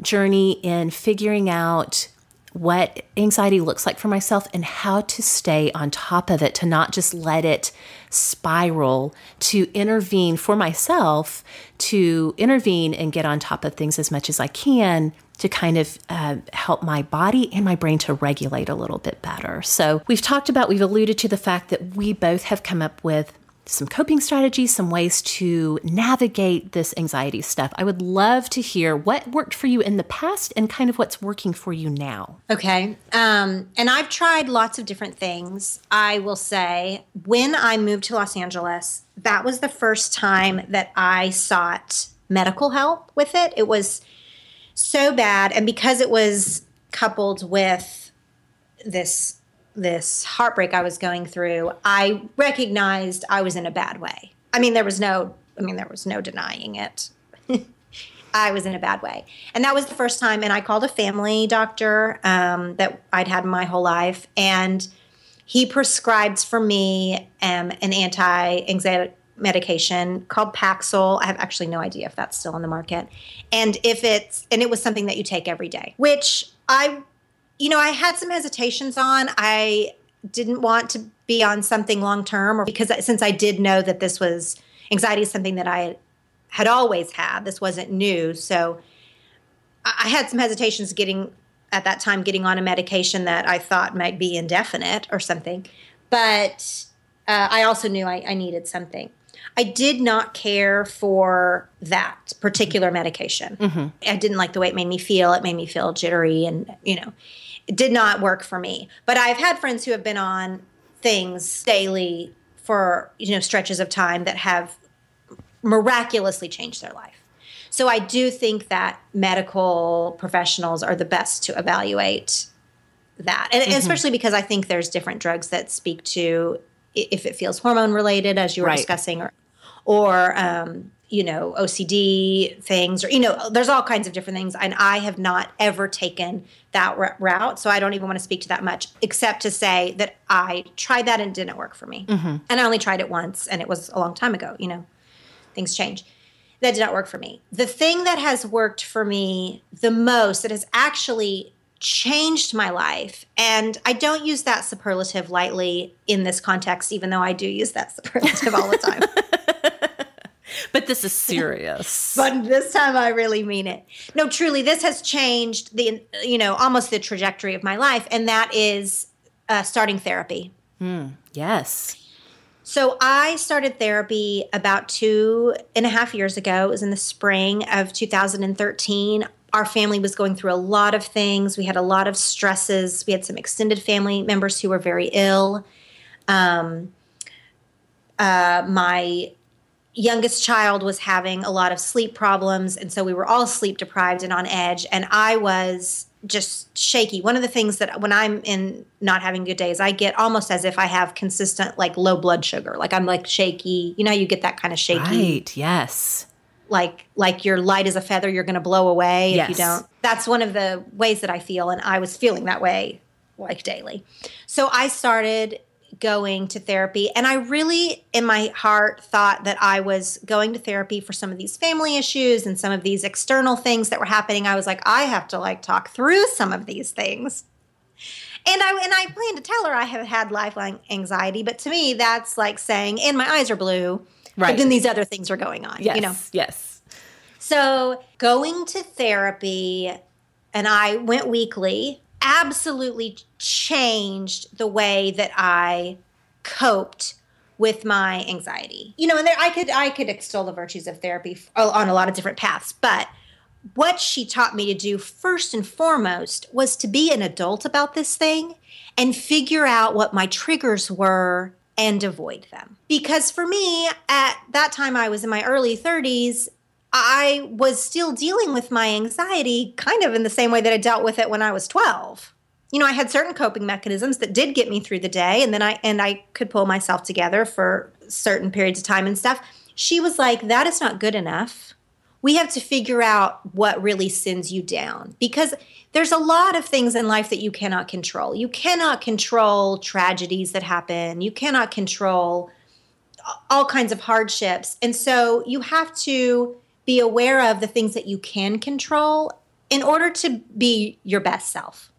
Speaker 2: journey in figuring out what anxiety looks like for myself and how to stay on top of it, to not just let it spiral, to intervene for myself, to intervene and get on top of things as much as I can to kind of uh, help my body and my brain to regulate a little bit better. So, we've talked about, we've alluded to the fact that we both have come up with some coping strategies, some ways to navigate this anxiety stuff. I would love to hear what worked for you in the past and kind of what's working for you now.
Speaker 3: Okay. Um, and I've tried lots of different things. I will say, when I moved to Los Angeles, that was the first time that I sought medical help with it. It was so bad. And because it was coupled with this this heartbreak I was going through, I recognized I was in a bad way. I mean, there was no, I mean, there was no denying it. I was in a bad way, and that was the first time. And I called a family doctor um, that I'd had my whole life, and he prescribed for me um, an anti-anxiety medication called Paxil. I have actually no idea if that's still on the market, and if it's and it was something that you take every day, which I you know, I had some hesitations on. I didn't want to be on something long term, or because since I did know that this was anxiety is something that I had always had. This wasn't new, so I had some hesitations getting at that time getting on a medication that I thought might be indefinite or something. But uh, I also knew I, I needed something. I did not care for that particular medication. Mm-hmm. I didn't like the way it made me feel. It made me feel jittery and, you know, it did not work for me. But I've had friends who have been on things daily for you know stretches of time that have miraculously changed their life. So I do think that medical professionals are the best to evaluate that, and, mm-hmm. especially because I think there's different drugs that speak to if it feels hormone related, as you were right. discussing, or or um, you know OCD things or you know there's all kinds of different things and I have not ever taken that route so I don't even want to speak to that much except to say that I tried that and didn't work for me mm-hmm. and I only tried it once and it was a long time ago you know things change that did not work for me. The thing that has worked for me the most, that has actually changed my life, and I don't use that superlative lightly in this context, even though I do use that superlative all the time.
Speaker 2: but this is serious.
Speaker 3: but this time I really mean it. No, truly, this has changed the, you know, almost the trajectory of my life, and that is uh, starting therapy.
Speaker 2: Mm, yes.
Speaker 3: So I started therapy about two and a half years ago. It was in the spring of 2013. Our family was going through a lot of things. We had a lot of stresses. We had some extended family members who were very ill. Um, uh, my youngest child was having a lot of sleep problems and so we were all sleep deprived and on edge and i was just shaky. One of the things that when i'm in not having good days i get almost as if i have consistent like low blood sugar. Like i'm like shaky. You know you get that kind of shaky?
Speaker 2: Right yes.
Speaker 3: Like like you're light as a feather you're going to blow away yes. if you don't. That's one of the ways that i feel and i was feeling that way like daily. So i started going to therapy. And I really, in my heart, thought that I was going to therapy for some of these family issues and some of these external things that were happening. I was like, I have to like talk through some of these things. And I and I plan to tell her I have had lifelong anxiety, but to me that's like saying, and my eyes are blue. Right. But then these other things are going on.
Speaker 2: Yes.
Speaker 3: You know?
Speaker 2: Yes.
Speaker 3: So going to therapy and I went weekly absolutely changed the way that I coped with my anxiety. You know, and there I could I could extol the virtues of therapy oh, on a lot of different paths, but what she taught me to do first and foremost was to be an adult about this thing and figure out what my triggers were and avoid them. Because for me, at that time I was in my early 30s, I was still dealing with my anxiety kind of in the same way that I dealt with it when I was 12. You know, I had certain coping mechanisms that did get me through the day and then I and I could pull myself together for certain periods of time and stuff. She was like, "That is not good enough. We have to figure out what really sends you down because there's a lot of things in life that you cannot control. You cannot control tragedies that happen. You cannot control all kinds of hardships. And so you have to be aware of the things that you can control in order to be your best self.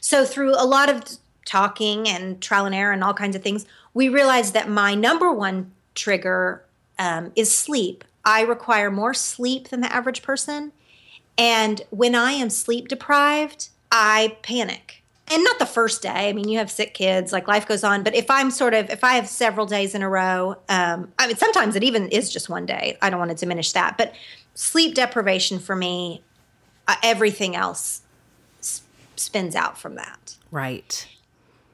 Speaker 3: So, through a lot of talking and trial and error and all kinds of things, we realized that my number one trigger um, is sleep. I require more sleep than the average person. And when I am sleep deprived, I panic and not the first day. I mean, you have sick kids, like life goes on. But if I'm sort of, if I have several days in a row, um, I mean, sometimes it even is just one day. I don't want to diminish that. But sleep deprivation for me, uh, everything else spins out from that.
Speaker 2: Right.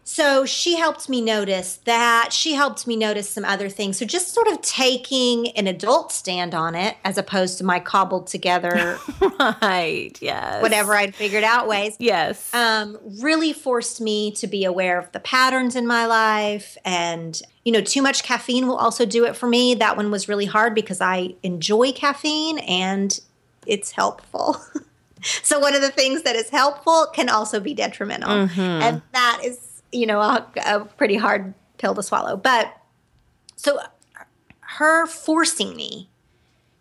Speaker 3: So she helped me notice that. She helped me notice some other things. So just sort of taking an adult stand on it as opposed to my cobbled together,
Speaker 2: right? Yes.
Speaker 3: Whatever I'd figured out ways.
Speaker 2: Yes.
Speaker 3: Um, really forced me to be aware of the patterns in my life. And, you know, too much caffeine will also do it for me. That one was really hard because I enjoy caffeine and it's helpful. so one of the things that is helpful can also be detrimental. Mm-hmm. And that is you know, a, a pretty hard pill to swallow. But so her forcing me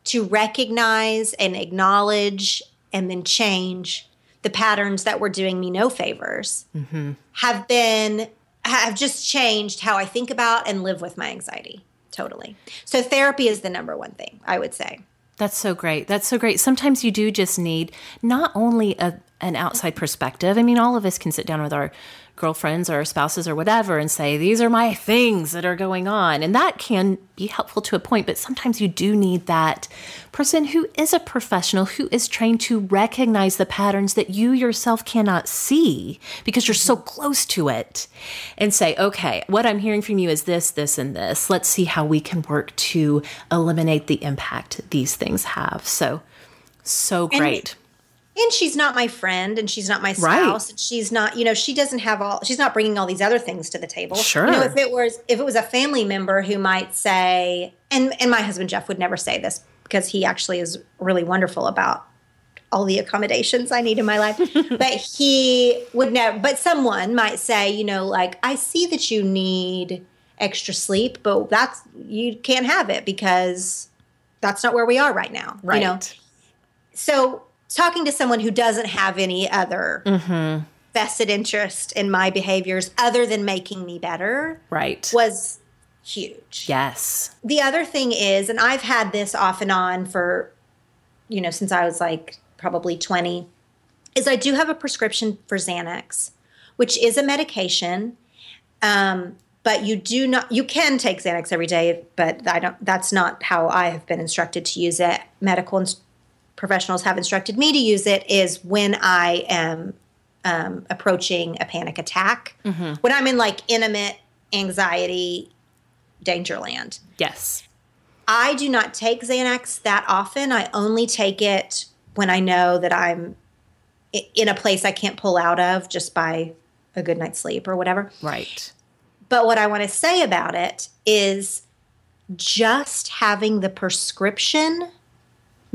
Speaker 3: to recognize and acknowledge and then change the patterns that were doing me no favors mm-hmm. have been have just changed how I think about and live with my anxiety. Totally. So therapy is the number one thing, I would say.
Speaker 2: That's so great. That's so great. Sometimes you do just need not only a, an outside perspective. I mean, all of us can sit down with our girlfriends or spouses or whatever and say, These are my things that are going on. And that can be helpful to a point, but sometimes you do need that person who is a professional, who is trained to recognize the patterns that you yourself cannot see because you're so mm-hmm. close to it and say, Okay, what I'm hearing from you is this, this, and this. Let's see how we can work to eliminate the impact these things have. So, so great.
Speaker 3: And- and she's not my friend and she's not my spouse right. and she's not you know she doesn't have all she's not bringing all these other things to the table
Speaker 2: sure
Speaker 3: you know if it was if it was a family member who might say and and my husband jeff would never say this because he actually is really wonderful about all the accommodations i need in my life but he would never but someone might say you know like i see that you need extra sleep but that's you can't have it because that's not where we are right now.
Speaker 2: Right.
Speaker 3: You know? So talking to someone who doesn't have any other
Speaker 2: Mm-hmm.
Speaker 3: vested interest in my behaviors other than making me better
Speaker 2: Right.
Speaker 3: was huge.
Speaker 2: Yes.
Speaker 3: The other thing is, and I've had this off and on for, you know, since I was like probably 20, is I do have a prescription for Xanax, which is a medication. Um, but you do not, you can take Xanax every day, but I don't, that's not how I have been instructed to use it. Medical professionals have instructed me to use it is when I am um, approaching a panic attack, when I'm in like intimate anxiety danger land.
Speaker 2: Yes.
Speaker 3: I do not take Xanax that often. I only take it when I know that I'm in a place I can't pull out of just by a good night's sleep or whatever.
Speaker 2: Right.
Speaker 3: But what I want to say about it is just having the prescription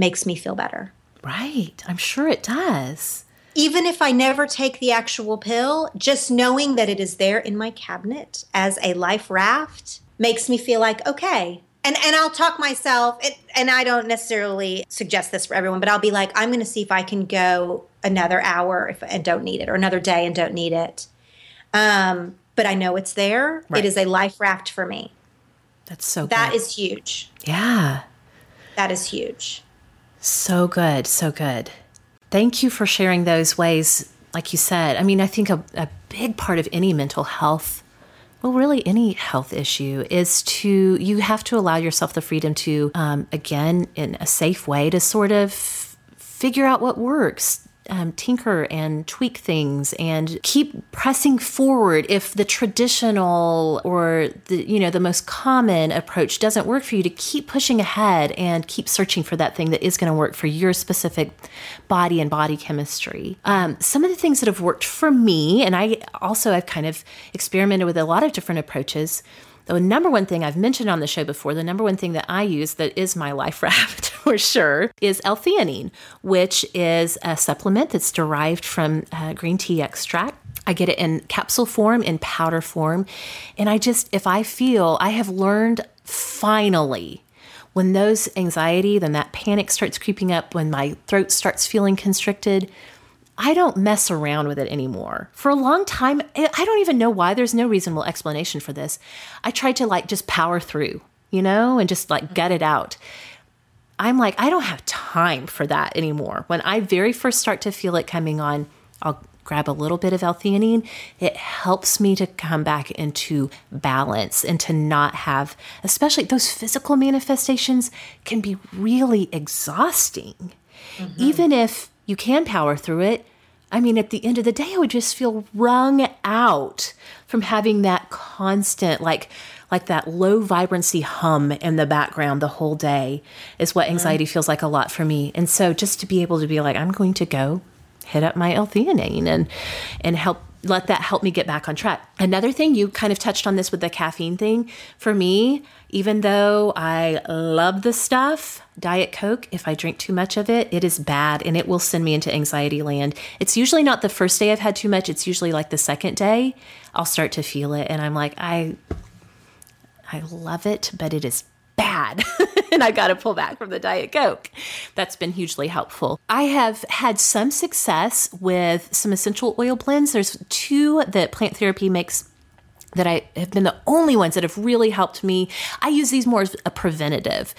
Speaker 3: makes me feel better.
Speaker 2: Right. I'm sure it does.
Speaker 3: Even if I never take the actual pill, just knowing that it is there in my cabinet as a life raft makes me feel like, okay. And, and I'll talk myself, and, and I don't necessarily suggest this for everyone, but I'll be like, I'm going to see if I can go another hour if, and don't need it, or another day and don't need it. Um, but I know it's there.
Speaker 2: Right.
Speaker 3: It is a life raft for me.
Speaker 2: That's so
Speaker 3: That
Speaker 2: good.
Speaker 3: is huge.
Speaker 2: yeah.
Speaker 3: That is huge.
Speaker 2: So good. So good. Thank you for sharing those ways. Like you said, I mean, I think a, a big part of any mental health, well, really any health issue, is to, you have to allow yourself the freedom to, um, again, in a safe way, to sort of figure out what works. Um, tinker and tweak things and keep pressing forward if the traditional or the you know the most common approach doesn't work for you to keep pushing ahead and keep searching for that thing that is going to work for your specific body and body chemistry. Um, some of the things that have worked for me and i also i've kind of experimented with a lot of different approaches the number one thing I've mentioned on the show before, the number one thing that I use that is my life raft for sure, is L-theanine, which is a supplement that's derived from uh, green tea extract. I get it in capsule form, in powder form. And I just, if I feel, I have learned finally when those anxiety, then that panic starts creeping up, when my throat starts feeling constricted, I don't mess around with it anymore. For a long time, I I don't even know why. There's no reasonable explanation for this. I tried to like just power through, you know, and just like gut it out. I'm like, I don't have time for that anymore. When I very first start to feel it coming on, I'll grab a little bit of L-theanine. It helps me to come back into balance and to not have, especially those physical manifestations can be really exhausting. Mm-hmm. Even if you can power through it, I mean, at the end of the day, I would just feel wrung out from having that constant, like, like that low vibrancy hum in the background the whole day is what mm-hmm. anxiety feels like a lot for me. And so just to be able to be like, I'm going to go hit up my L-theanine and and help let that help me get back on track. Another thing you kind of touched on this with the caffeine thing. For me, even though I love the stuff, Diet Coke, if I drink too much of it, it is bad and it will send me into anxiety land. It's usually not the first day I've had too much, it's usually like the second day I'll start to feel it and I'm like, I I love it, but it is bad. and I got to pull back from the Diet Coke. That's been hugely helpful. I have had some success with some essential oil blends. There's two that plant therapy makes that I have been the only ones that have really helped me. I use these more as a preventative.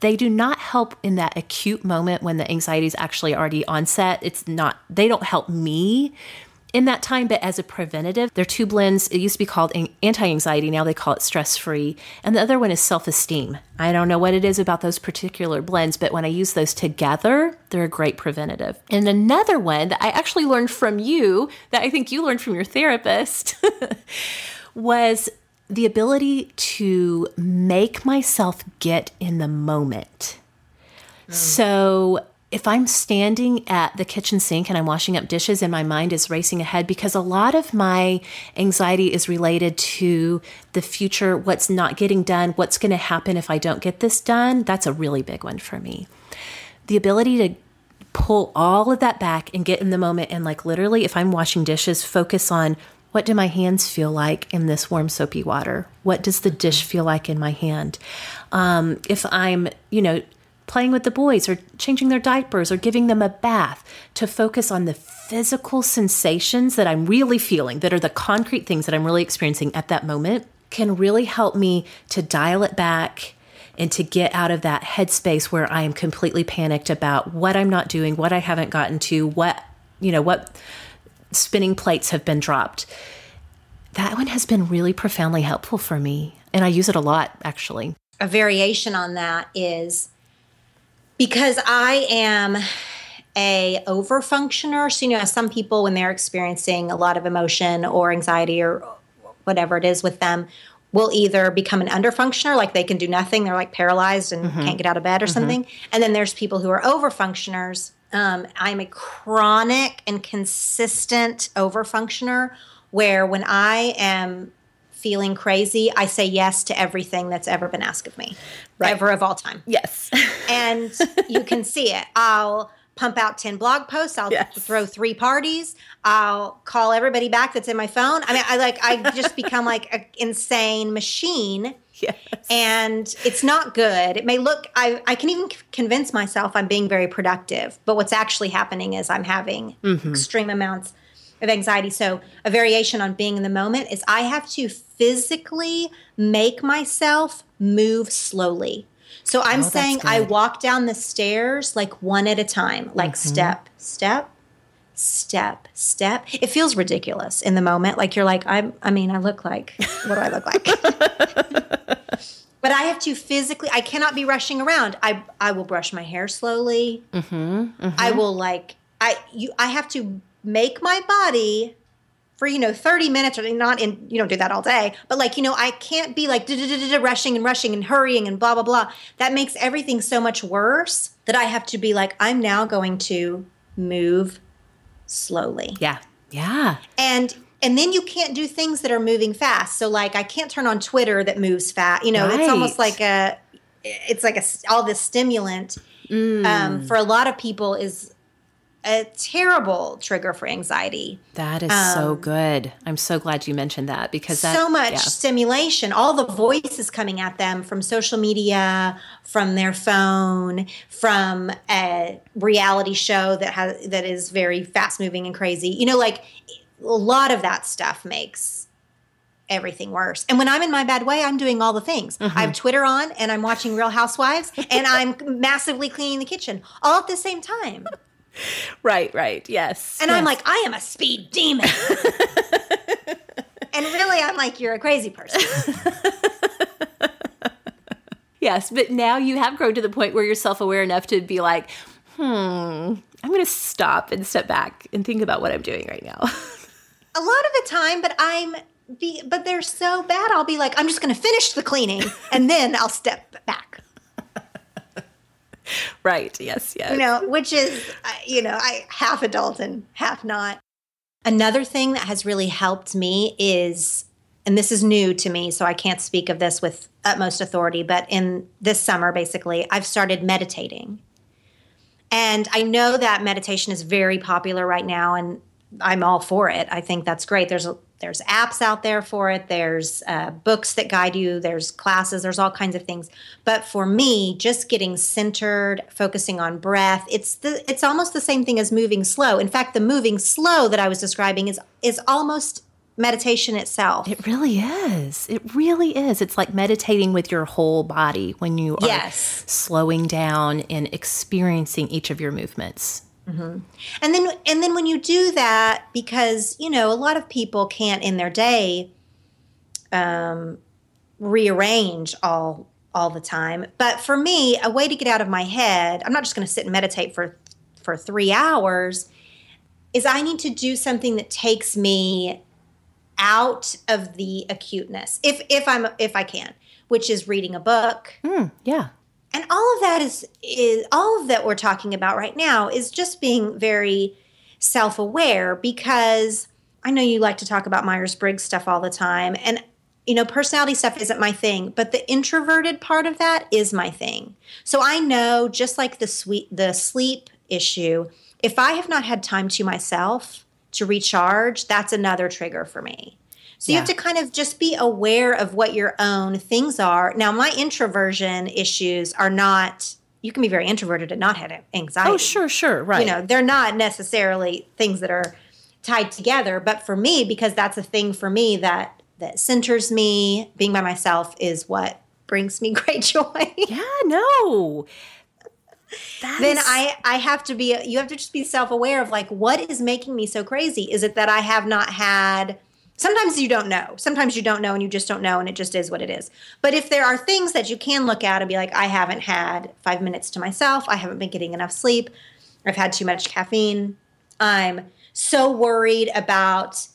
Speaker 2: They do not help in that acute moment when the anxiety is actually already onset. It's not, they don't help me in that time, but as a preventative, they're two blends. It used to be called anti anxiety, now they call it stress free. And the other one is self esteem. I don't know what it is about those particular blends, but when I use those together, they're a great preventative. And another one that I actually learned from you, that I think you learned from your therapist, was the ability to make myself get in the moment. So if I'm standing at the kitchen sink and I'm washing up dishes and my mind is racing ahead because a lot of my anxiety is related to the future, what's not getting done, what's going to happen if I don't get this done, that's a really big one for me. The ability to pull all of that back and get in the moment and like literally if I'm washing dishes, focus on what do my hands feel like in this warm soapy water? What does the dish feel like in my hand? Um, if I'm, you know, playing with the boys or changing their diapers or giving them a bath to focus on the physical sensations that I'm really feeling, that are the concrete things that I'm really experiencing at that moment, can really help me to dial it back and to get out of that headspace where I am completely panicked about what I'm not doing, what I haven't gotten to, what, you know, what spinning plates have been dropped. That one has been really profoundly helpful for me. And I use it a lot, actually.
Speaker 3: A variation on that is because I am a over functioner. So, you know, some people, when they're experiencing a lot of emotion or anxiety or whatever it is with them, will either become an under functioner, like they can do nothing, they're like paralyzed and mm-hmm. can't get out of bed or mm-hmm. something. And then there's people who are over functioners. Um, I'm a chronic and consistent over functioner where when I am feeling crazy, I say yes to everything that's ever been asked of me, right. ever of all time.
Speaker 2: Yes.
Speaker 3: and you can see it. I'll pump out 10 blog posts. I'll yes. throw three parties. I'll call everybody back that's in my phone. I mean, I like, I just become like an insane machine.
Speaker 2: Yes.
Speaker 3: And it's not good. It may look, I, I can even convince myself I'm being very productive, but what's actually happening is I'm having mm-hmm. extreme amounts of anxiety. So, a variation on being in the moment is I have to physically make myself move slowly. So I'm oh, saying I walk down the stairs like one at a time, like mm-hmm. step, step, step, step. It feels ridiculous in the moment. Like you're like, I'm, I mean, I look like, what do I look like? but I have to physically, I cannot be rushing around. I, I will brush my hair slowly. Mm-hmm, mm-hmm. I will like, I, you, I have to make my body for you know 30 minutes or not in you don't do that all day but like you know i can't be like rushing and rushing and hurrying and blah blah blah that makes everything so much worse that i have to be like i'm now going to move slowly.
Speaker 2: Yeah. Yeah.
Speaker 3: And and then you can't do things that are moving fast. So like i can't turn on twitter that moves fast. You know right. it's almost like a it's like a all this stimulant mm. um, for a lot of people is a terrible trigger for anxiety.
Speaker 2: That is um, so good. I'm so glad you mentioned that because that,
Speaker 3: so much yeah. stimulation, all the voices coming at them from social media, from their phone, from a reality show that has that is very fast moving and crazy. You know, like a lot of that stuff makes everything worse. And when I'm in my bad way, I'm doing all the things. Mm-hmm. I have Twitter on and I'm watching Real Housewives and I'm massively cleaning the kitchen all at the same time
Speaker 2: right, right. Yes.
Speaker 3: And
Speaker 2: yes.
Speaker 3: I'm like, I am a speed demon. and really, I'm like, you're a crazy person.
Speaker 2: yes, but now you have grown to the point where you're self aware enough to be like, hmm, I'm going to stop and step back and think about what I'm doing right now.
Speaker 3: a lot of the time, but I'm be, but they're so bad. I'll be like, I'm just going to finish the cleaning and then I'll step back.
Speaker 2: right. Yes. Yes.
Speaker 3: You know, which is, you know, I half adult and half not. Another thing that has really helped me is, and this is new to me, so I can't speak of this with utmost authority, but in this summer, basically, I've started meditating. And I know that meditation is very popular right now, and I'm all for it. I think that's great. There's a there's apps out there for it. There's uh, books that guide you. There's classes. There's all kinds of things. But for me just getting centered focusing on breath it's the it's almost the same thing as moving slow. In fact the moving slow that i was describing is is almost meditation itself.
Speaker 2: It really is. It really is. It's like meditating with your whole body when you are
Speaker 3: yes.
Speaker 2: slowing down and experiencing each of your movements
Speaker 3: Mm-hmm. And then, and then when you do that, because you know a lot of people can't in their day um, rearrange all all the time. But for me, a way to get out of my head, I'm not just going to sit and meditate for for three hours. Is I need to do something that takes me out of the acuteness, if if I'm if I can, which is reading a book.
Speaker 2: Mm, yeah
Speaker 3: and all of that is is all of that we're talking about right now is just being very self-aware because I know you like to talk about Myers-Briggs stuff all the time and you know personality stuff isn't my thing but the introverted part of that is my thing. So I know just like the sweet the sleep issue if I have not had time to myself to recharge that's another trigger for me. So yeah. you have to kind of just be aware of what your own things are. Now, my introversion issues are not you can be very introverted and not have anxiety.
Speaker 2: Oh, sure, sure, right.
Speaker 3: You know, they're not necessarily things that are tied together, but for me, because that's a thing for me that that centers me, being by myself is what brings me great joy.
Speaker 2: Yeah, no.
Speaker 3: That then. I I have to be you have to just be self-aware of like what is making me so crazy? Is it that I have not had Sometimes you don't know. Sometimes you don't know and you just don't know and it just is what it is. But if there are things that you can look at and be like, I haven't had five minutes to myself, I haven't been getting enough sleep, I've had too much caffeine, I'm so worried about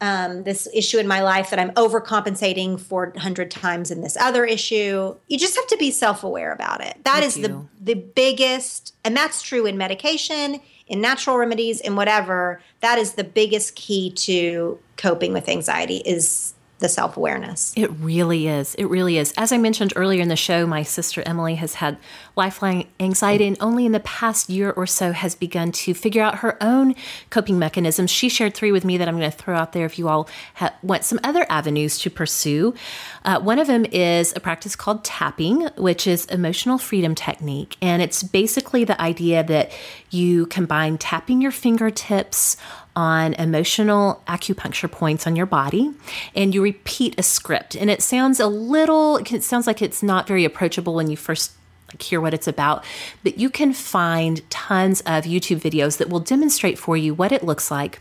Speaker 3: um, this issue in my life that I'm overcompensating for 100 times in this other issue. You just have to be self aware about it. That is the, the biggest, and that's true in medication, in natural remedies, in whatever. That is the biggest key to coping with anxiety is the self awareness.
Speaker 2: It really is. It really is. As I mentioned earlier in the show, my sister Emily has had lifelong anxiety and only in the past year or so has begun to figure out her own coping mechanisms. She shared three with me that I'm going to throw out there if you all ha- want some other avenues to pursue. Uh, one of them is a practice called tapping, which is emotional freedom technique. And it's basically the idea that you combine tapping your fingertips on emotional acupuncture points on your body and you repeat a script. And it sounds a little, it sounds like it's not very approachable when you first like hear what it's about, but you can find tons of YouTube videos that will demonstrate for you what it looks like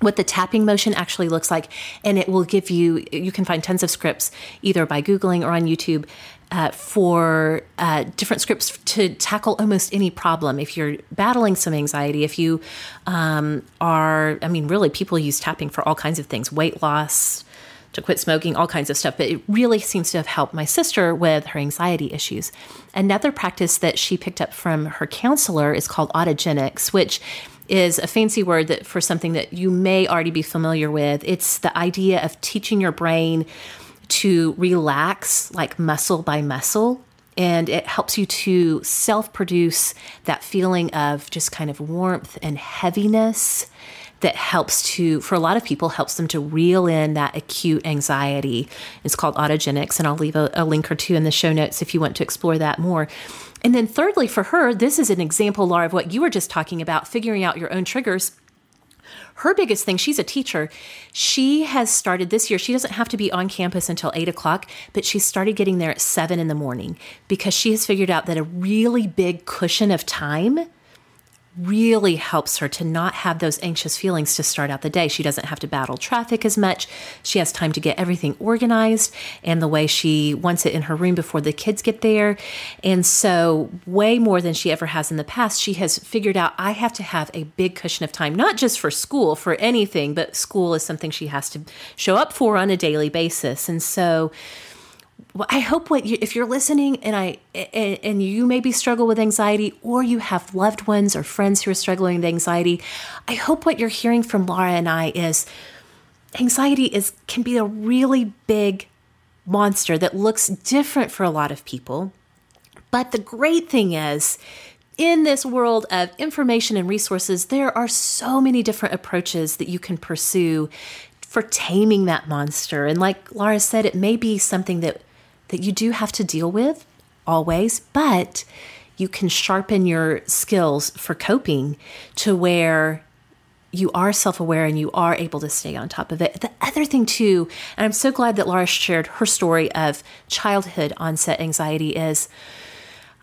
Speaker 2: what the tapping motion actually looks like and it will give you you can find tons of scripts either by googling or on youtube uh, for uh, different scripts to tackle almost any problem. If you're battling some anxiety, if you um, are, I mean, really, people use tapping for all kinds of things weight loss, to quit smoking, all kinds of stuff. But it really seems to have helped my sister with her anxiety issues. Another practice that she picked up from her counselor is called autogenics, which is a fancy word that for something that you may already be familiar with. It's the idea of teaching your brain to relax like muscle by muscle and it helps you to self produce that feeling of just kind of warmth and heaviness that helps to for a lot of people helps them to reel in that acute anxiety it's called autogenics and i'll leave a, a link or two in the show notes if you want to explore that more and then thirdly for her this is an example laura of what you were just talking about figuring out your own triggers her biggest thing, she's a teacher. She has started this year, she doesn't have to be on campus until eight o'clock, but she started getting there at seven in the morning because she has figured out that a really big cushion of time really helps her to not have those anxious feelings to start out the day. She doesn't have to battle traffic as much. She has time to get everything organized and the way she wants it in her room before the kids get there. And so, way more than she ever has in the past, she has figured out I have to have a big cushion of time, not just for school, for anything, but school is something she has to show up for on a daily basis. And so, I hope what you, if you're listening and I and, and, you maybe struggle with anxiety or you have loved ones or friends who are struggling with anxiety, I hope what you're hearing from Laura and I is anxiety is can be a really big monster that looks different for a lot of people. But the great thing is in this world of information and resources, there are so many different approaches that you can pursue for taming that monster. And like Laura said, it may be something that that you do have to deal with always, but you can sharpen your skills for coping to where you are self aware and you are able to stay on top of it. The other thing, too, and I'm so glad that Laura shared her story of childhood onset anxiety, is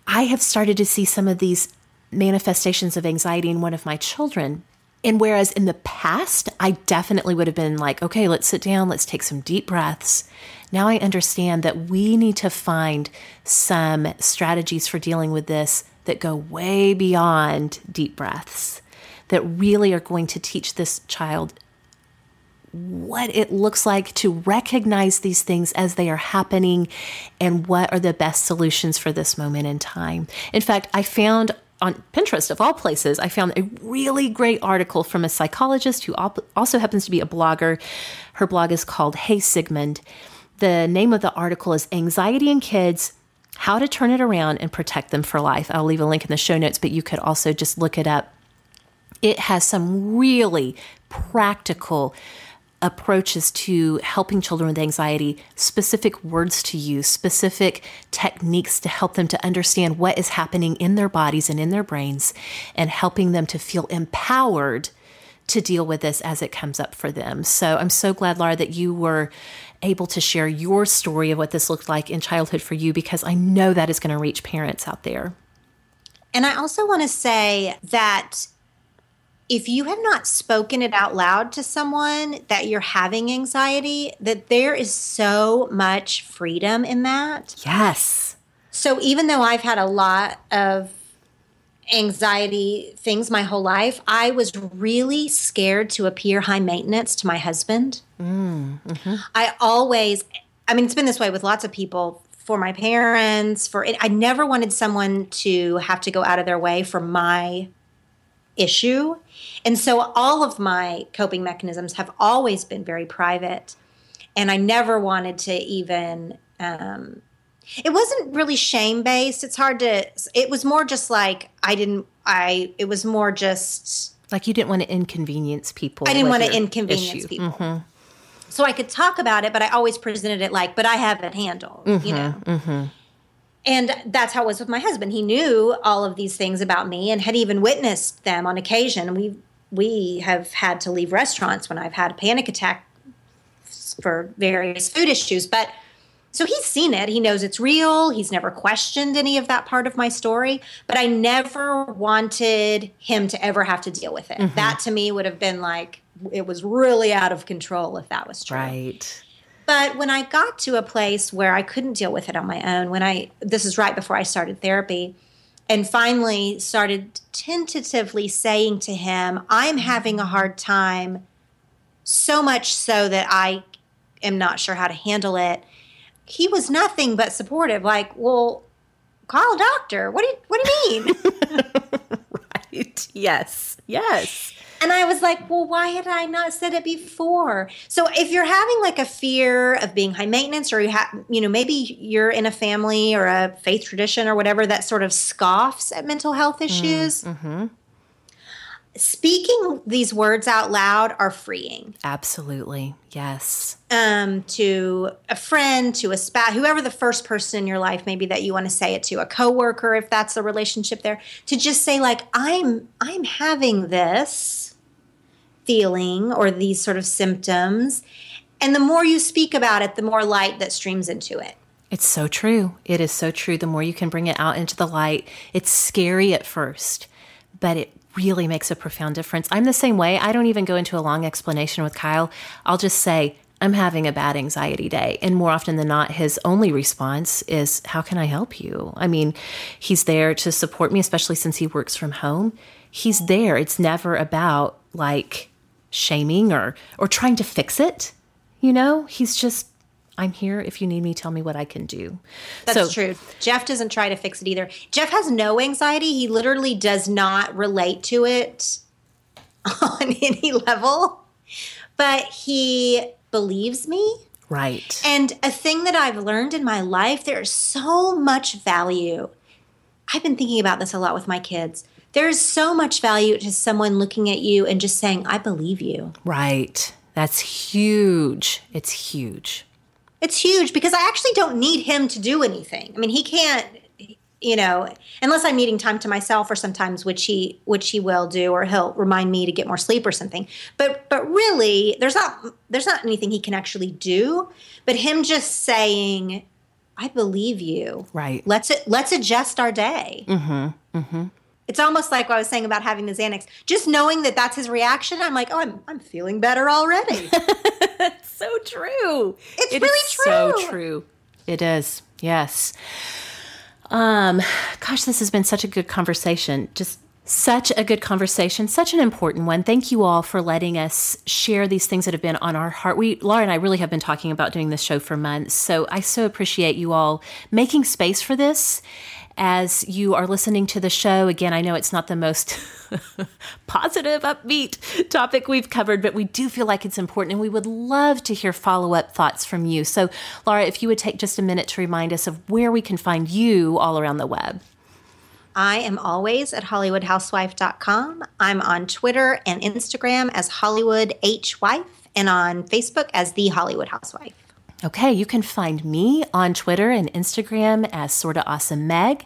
Speaker 2: I have started to see some of these manifestations of anxiety in one of my children. And whereas in the past, I definitely would have been like, okay, let's sit down, let's take some deep breaths now I understand that we need to find some strategies for dealing with this that go way beyond deep breaths, that really are going to teach this child what it looks like to recognize these things as they are happening and what are the best solutions for this moment in time. In fact, I found on Pinterest, of all places, I found a really great article from a psychologist who also happens to be a blogger. Her blog is called Hey Sigmund. The name of the article is Anxiety in Kids How to Turn It Around and Protect Them for Life. I'll leave a link in the show notes, but you could also just look it up. It has some really practical approaches to helping children with anxiety, specific words to use, specific techniques to help them to understand what is happening in their bodies and in their brains, and helping them to feel empowered to deal with this as it comes up for them. So I'm so glad, Laura, that you were able to share your story of what this looked like in childhood for you because I know that is going to reach parents out there.
Speaker 3: And I also want to say that if you have not spoken it out loud to someone that you're having anxiety, that there is so much freedom in that.
Speaker 2: Yes.
Speaker 3: So even though I've had a lot of anxiety things my whole life, I was really scared to appear high maintenance to my husband. Mm, hmm I always, I mean, it's been this way with lots of people. For my parents, for it, I never wanted someone to have to go out of their way for my issue. And so all of my coping mechanisms have always been very private. And I never wanted to even, um, it wasn't really shame based. It's hard to, it was more just like, I didn't, I, it was more just.
Speaker 2: Like you didn't want to inconvenience people.
Speaker 3: I didn't want to inconvenience issue. people. Mm-hmm. So I could talk about it, but I always presented it like, but I have it handled, mm-hmm, you know? Mm-hmm. And that's how it was with my husband. He knew all of these things about me and had even witnessed them on occasion. We we have had to leave restaurants when I've had a panic attack for various food issues, but so he's seen it. He knows it's real. He's never questioned any of that part of my story, but I never wanted him to ever have to deal with it. Mm-hmm. That to me would have been like it was really out of control if that was true.
Speaker 2: Right.
Speaker 3: But when I got to a place where I couldn't deal with it on my own, when I, this is right before I started therapy, and finally started tentatively saying to him, I'm having a hard time, so much so that I am not sure how to handle it. He was nothing but supportive, like, well, call a doctor. What do you, what do you mean?
Speaker 2: right. Yes. Yes.
Speaker 3: And I was like, well, why had I not said it before? So if you're having like a fear of being high maintenance, or you have, you know, maybe you're in a family or a faith tradition or whatever that sort of scoffs at mental health issues. Mm-hmm. Speaking these words out loud are freeing.
Speaker 2: Absolutely. Yes.
Speaker 3: Um, to a friend, to a spouse, whoever the first person in your life maybe that you want to say it to, a coworker if that's the relationship there, to just say like I'm I'm having this feeling or these sort of symptoms. And the more you speak about it, the more light that streams into it.
Speaker 2: It's so true. It is so true. The more you can bring it out into the light, it's scary at first, but it really makes a profound difference. I'm the same way. I don't even go into a long explanation with Kyle. I'll just say, I'm having a bad anxiety day. And more often than not, his only response is, How can I help you? I mean, he's there to support me, especially since he works from home. He's there. It's never about like, shaming or or trying to fix it. You know, he's just I'm here. If you need me, tell me what I can do.
Speaker 3: That's so, true. Jeff doesn't try to fix it either. Jeff has no anxiety. He literally does not relate to it on any level, but he believes me.
Speaker 2: Right.
Speaker 3: And a thing that I've learned in my life, there's so much value. I've been thinking about this a lot with my kids there's so much value to someone looking at you and just saying, I believe you.
Speaker 2: Right. That's huge. It's huge.
Speaker 3: It's huge because I actually don't need him to do anything. I mean, he can't, you know, unless I'm needing time to myself or sometimes which he which he will do or he'll remind me to get more sleep or something. But but really, there's not there's not anything he can actually do, but him just saying, I believe you.
Speaker 2: Right.
Speaker 3: Let's let's adjust our day. Mhm. Mhm it's almost like what I was saying about having the Xanax. Just knowing that that's his reaction, I'm like, oh, I'm, I'm feeling better already.
Speaker 2: It's so true.
Speaker 3: It's it really true.
Speaker 2: So true. It is. Yes. Um, gosh, this has been such a good conversation. Just such a good conversation, such an important one. Thank you all for letting us share these things that have been on our heart. We, Laura and I, really have been talking about doing this show for months. So I so appreciate you all making space for this as you are listening to the show. Again, I know it's not the most positive, upbeat topic we've covered, but we do feel like it's important and we would love to hear follow up thoughts from you. So, Laura, if you would take just a minute to remind us of where we can find you all around the web.
Speaker 3: I am always at HollywoodHousewife.com. I'm on Twitter and Instagram as Hollywood H Wife and on Facebook as The Hollywood Housewife.
Speaker 2: Okay, you can find me on Twitter and Instagram as Sorta Awesome Meg.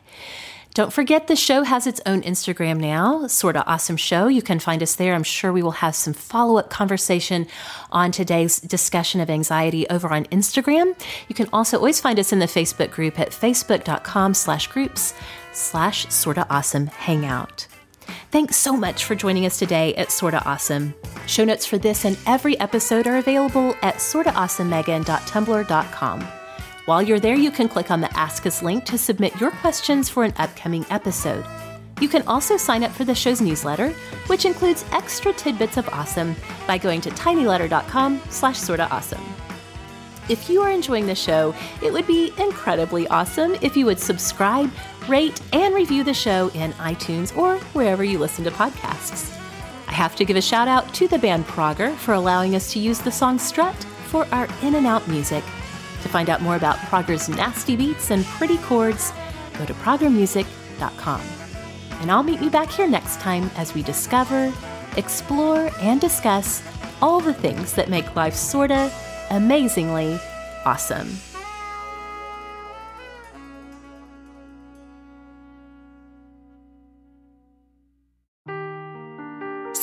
Speaker 2: Don't forget the show has its own Instagram now, Sorta Awesome Show. You can find us there. I'm sure we will have some follow up conversation on today's discussion of anxiety over on Instagram. You can also always find us in the Facebook group at facebook.com slash groups slash sorta awesome hangout. Thanks so much for joining us today at Sorta Awesome. Show notes for this and every episode are available at sortaawesomemegan.tumblr.com. While you're there, you can click on the Ask Us link to submit your questions for an upcoming episode. You can also sign up for the show's newsletter, which includes extra tidbits of awesome by going to tinyletter.com slash sortaawesome. If you are enjoying the show, it would be incredibly awesome if you would subscribe, rate, and review the show in iTunes or wherever you listen to podcasts. I have to give a shout out to the band Progger for allowing us to use the song Strut for our in and out music. To find out more about Progger's nasty beats and pretty chords, go to proggermusic.com. And I'll meet you back here next time as we discover, explore, and discuss all the things that make life sorta amazingly awesome.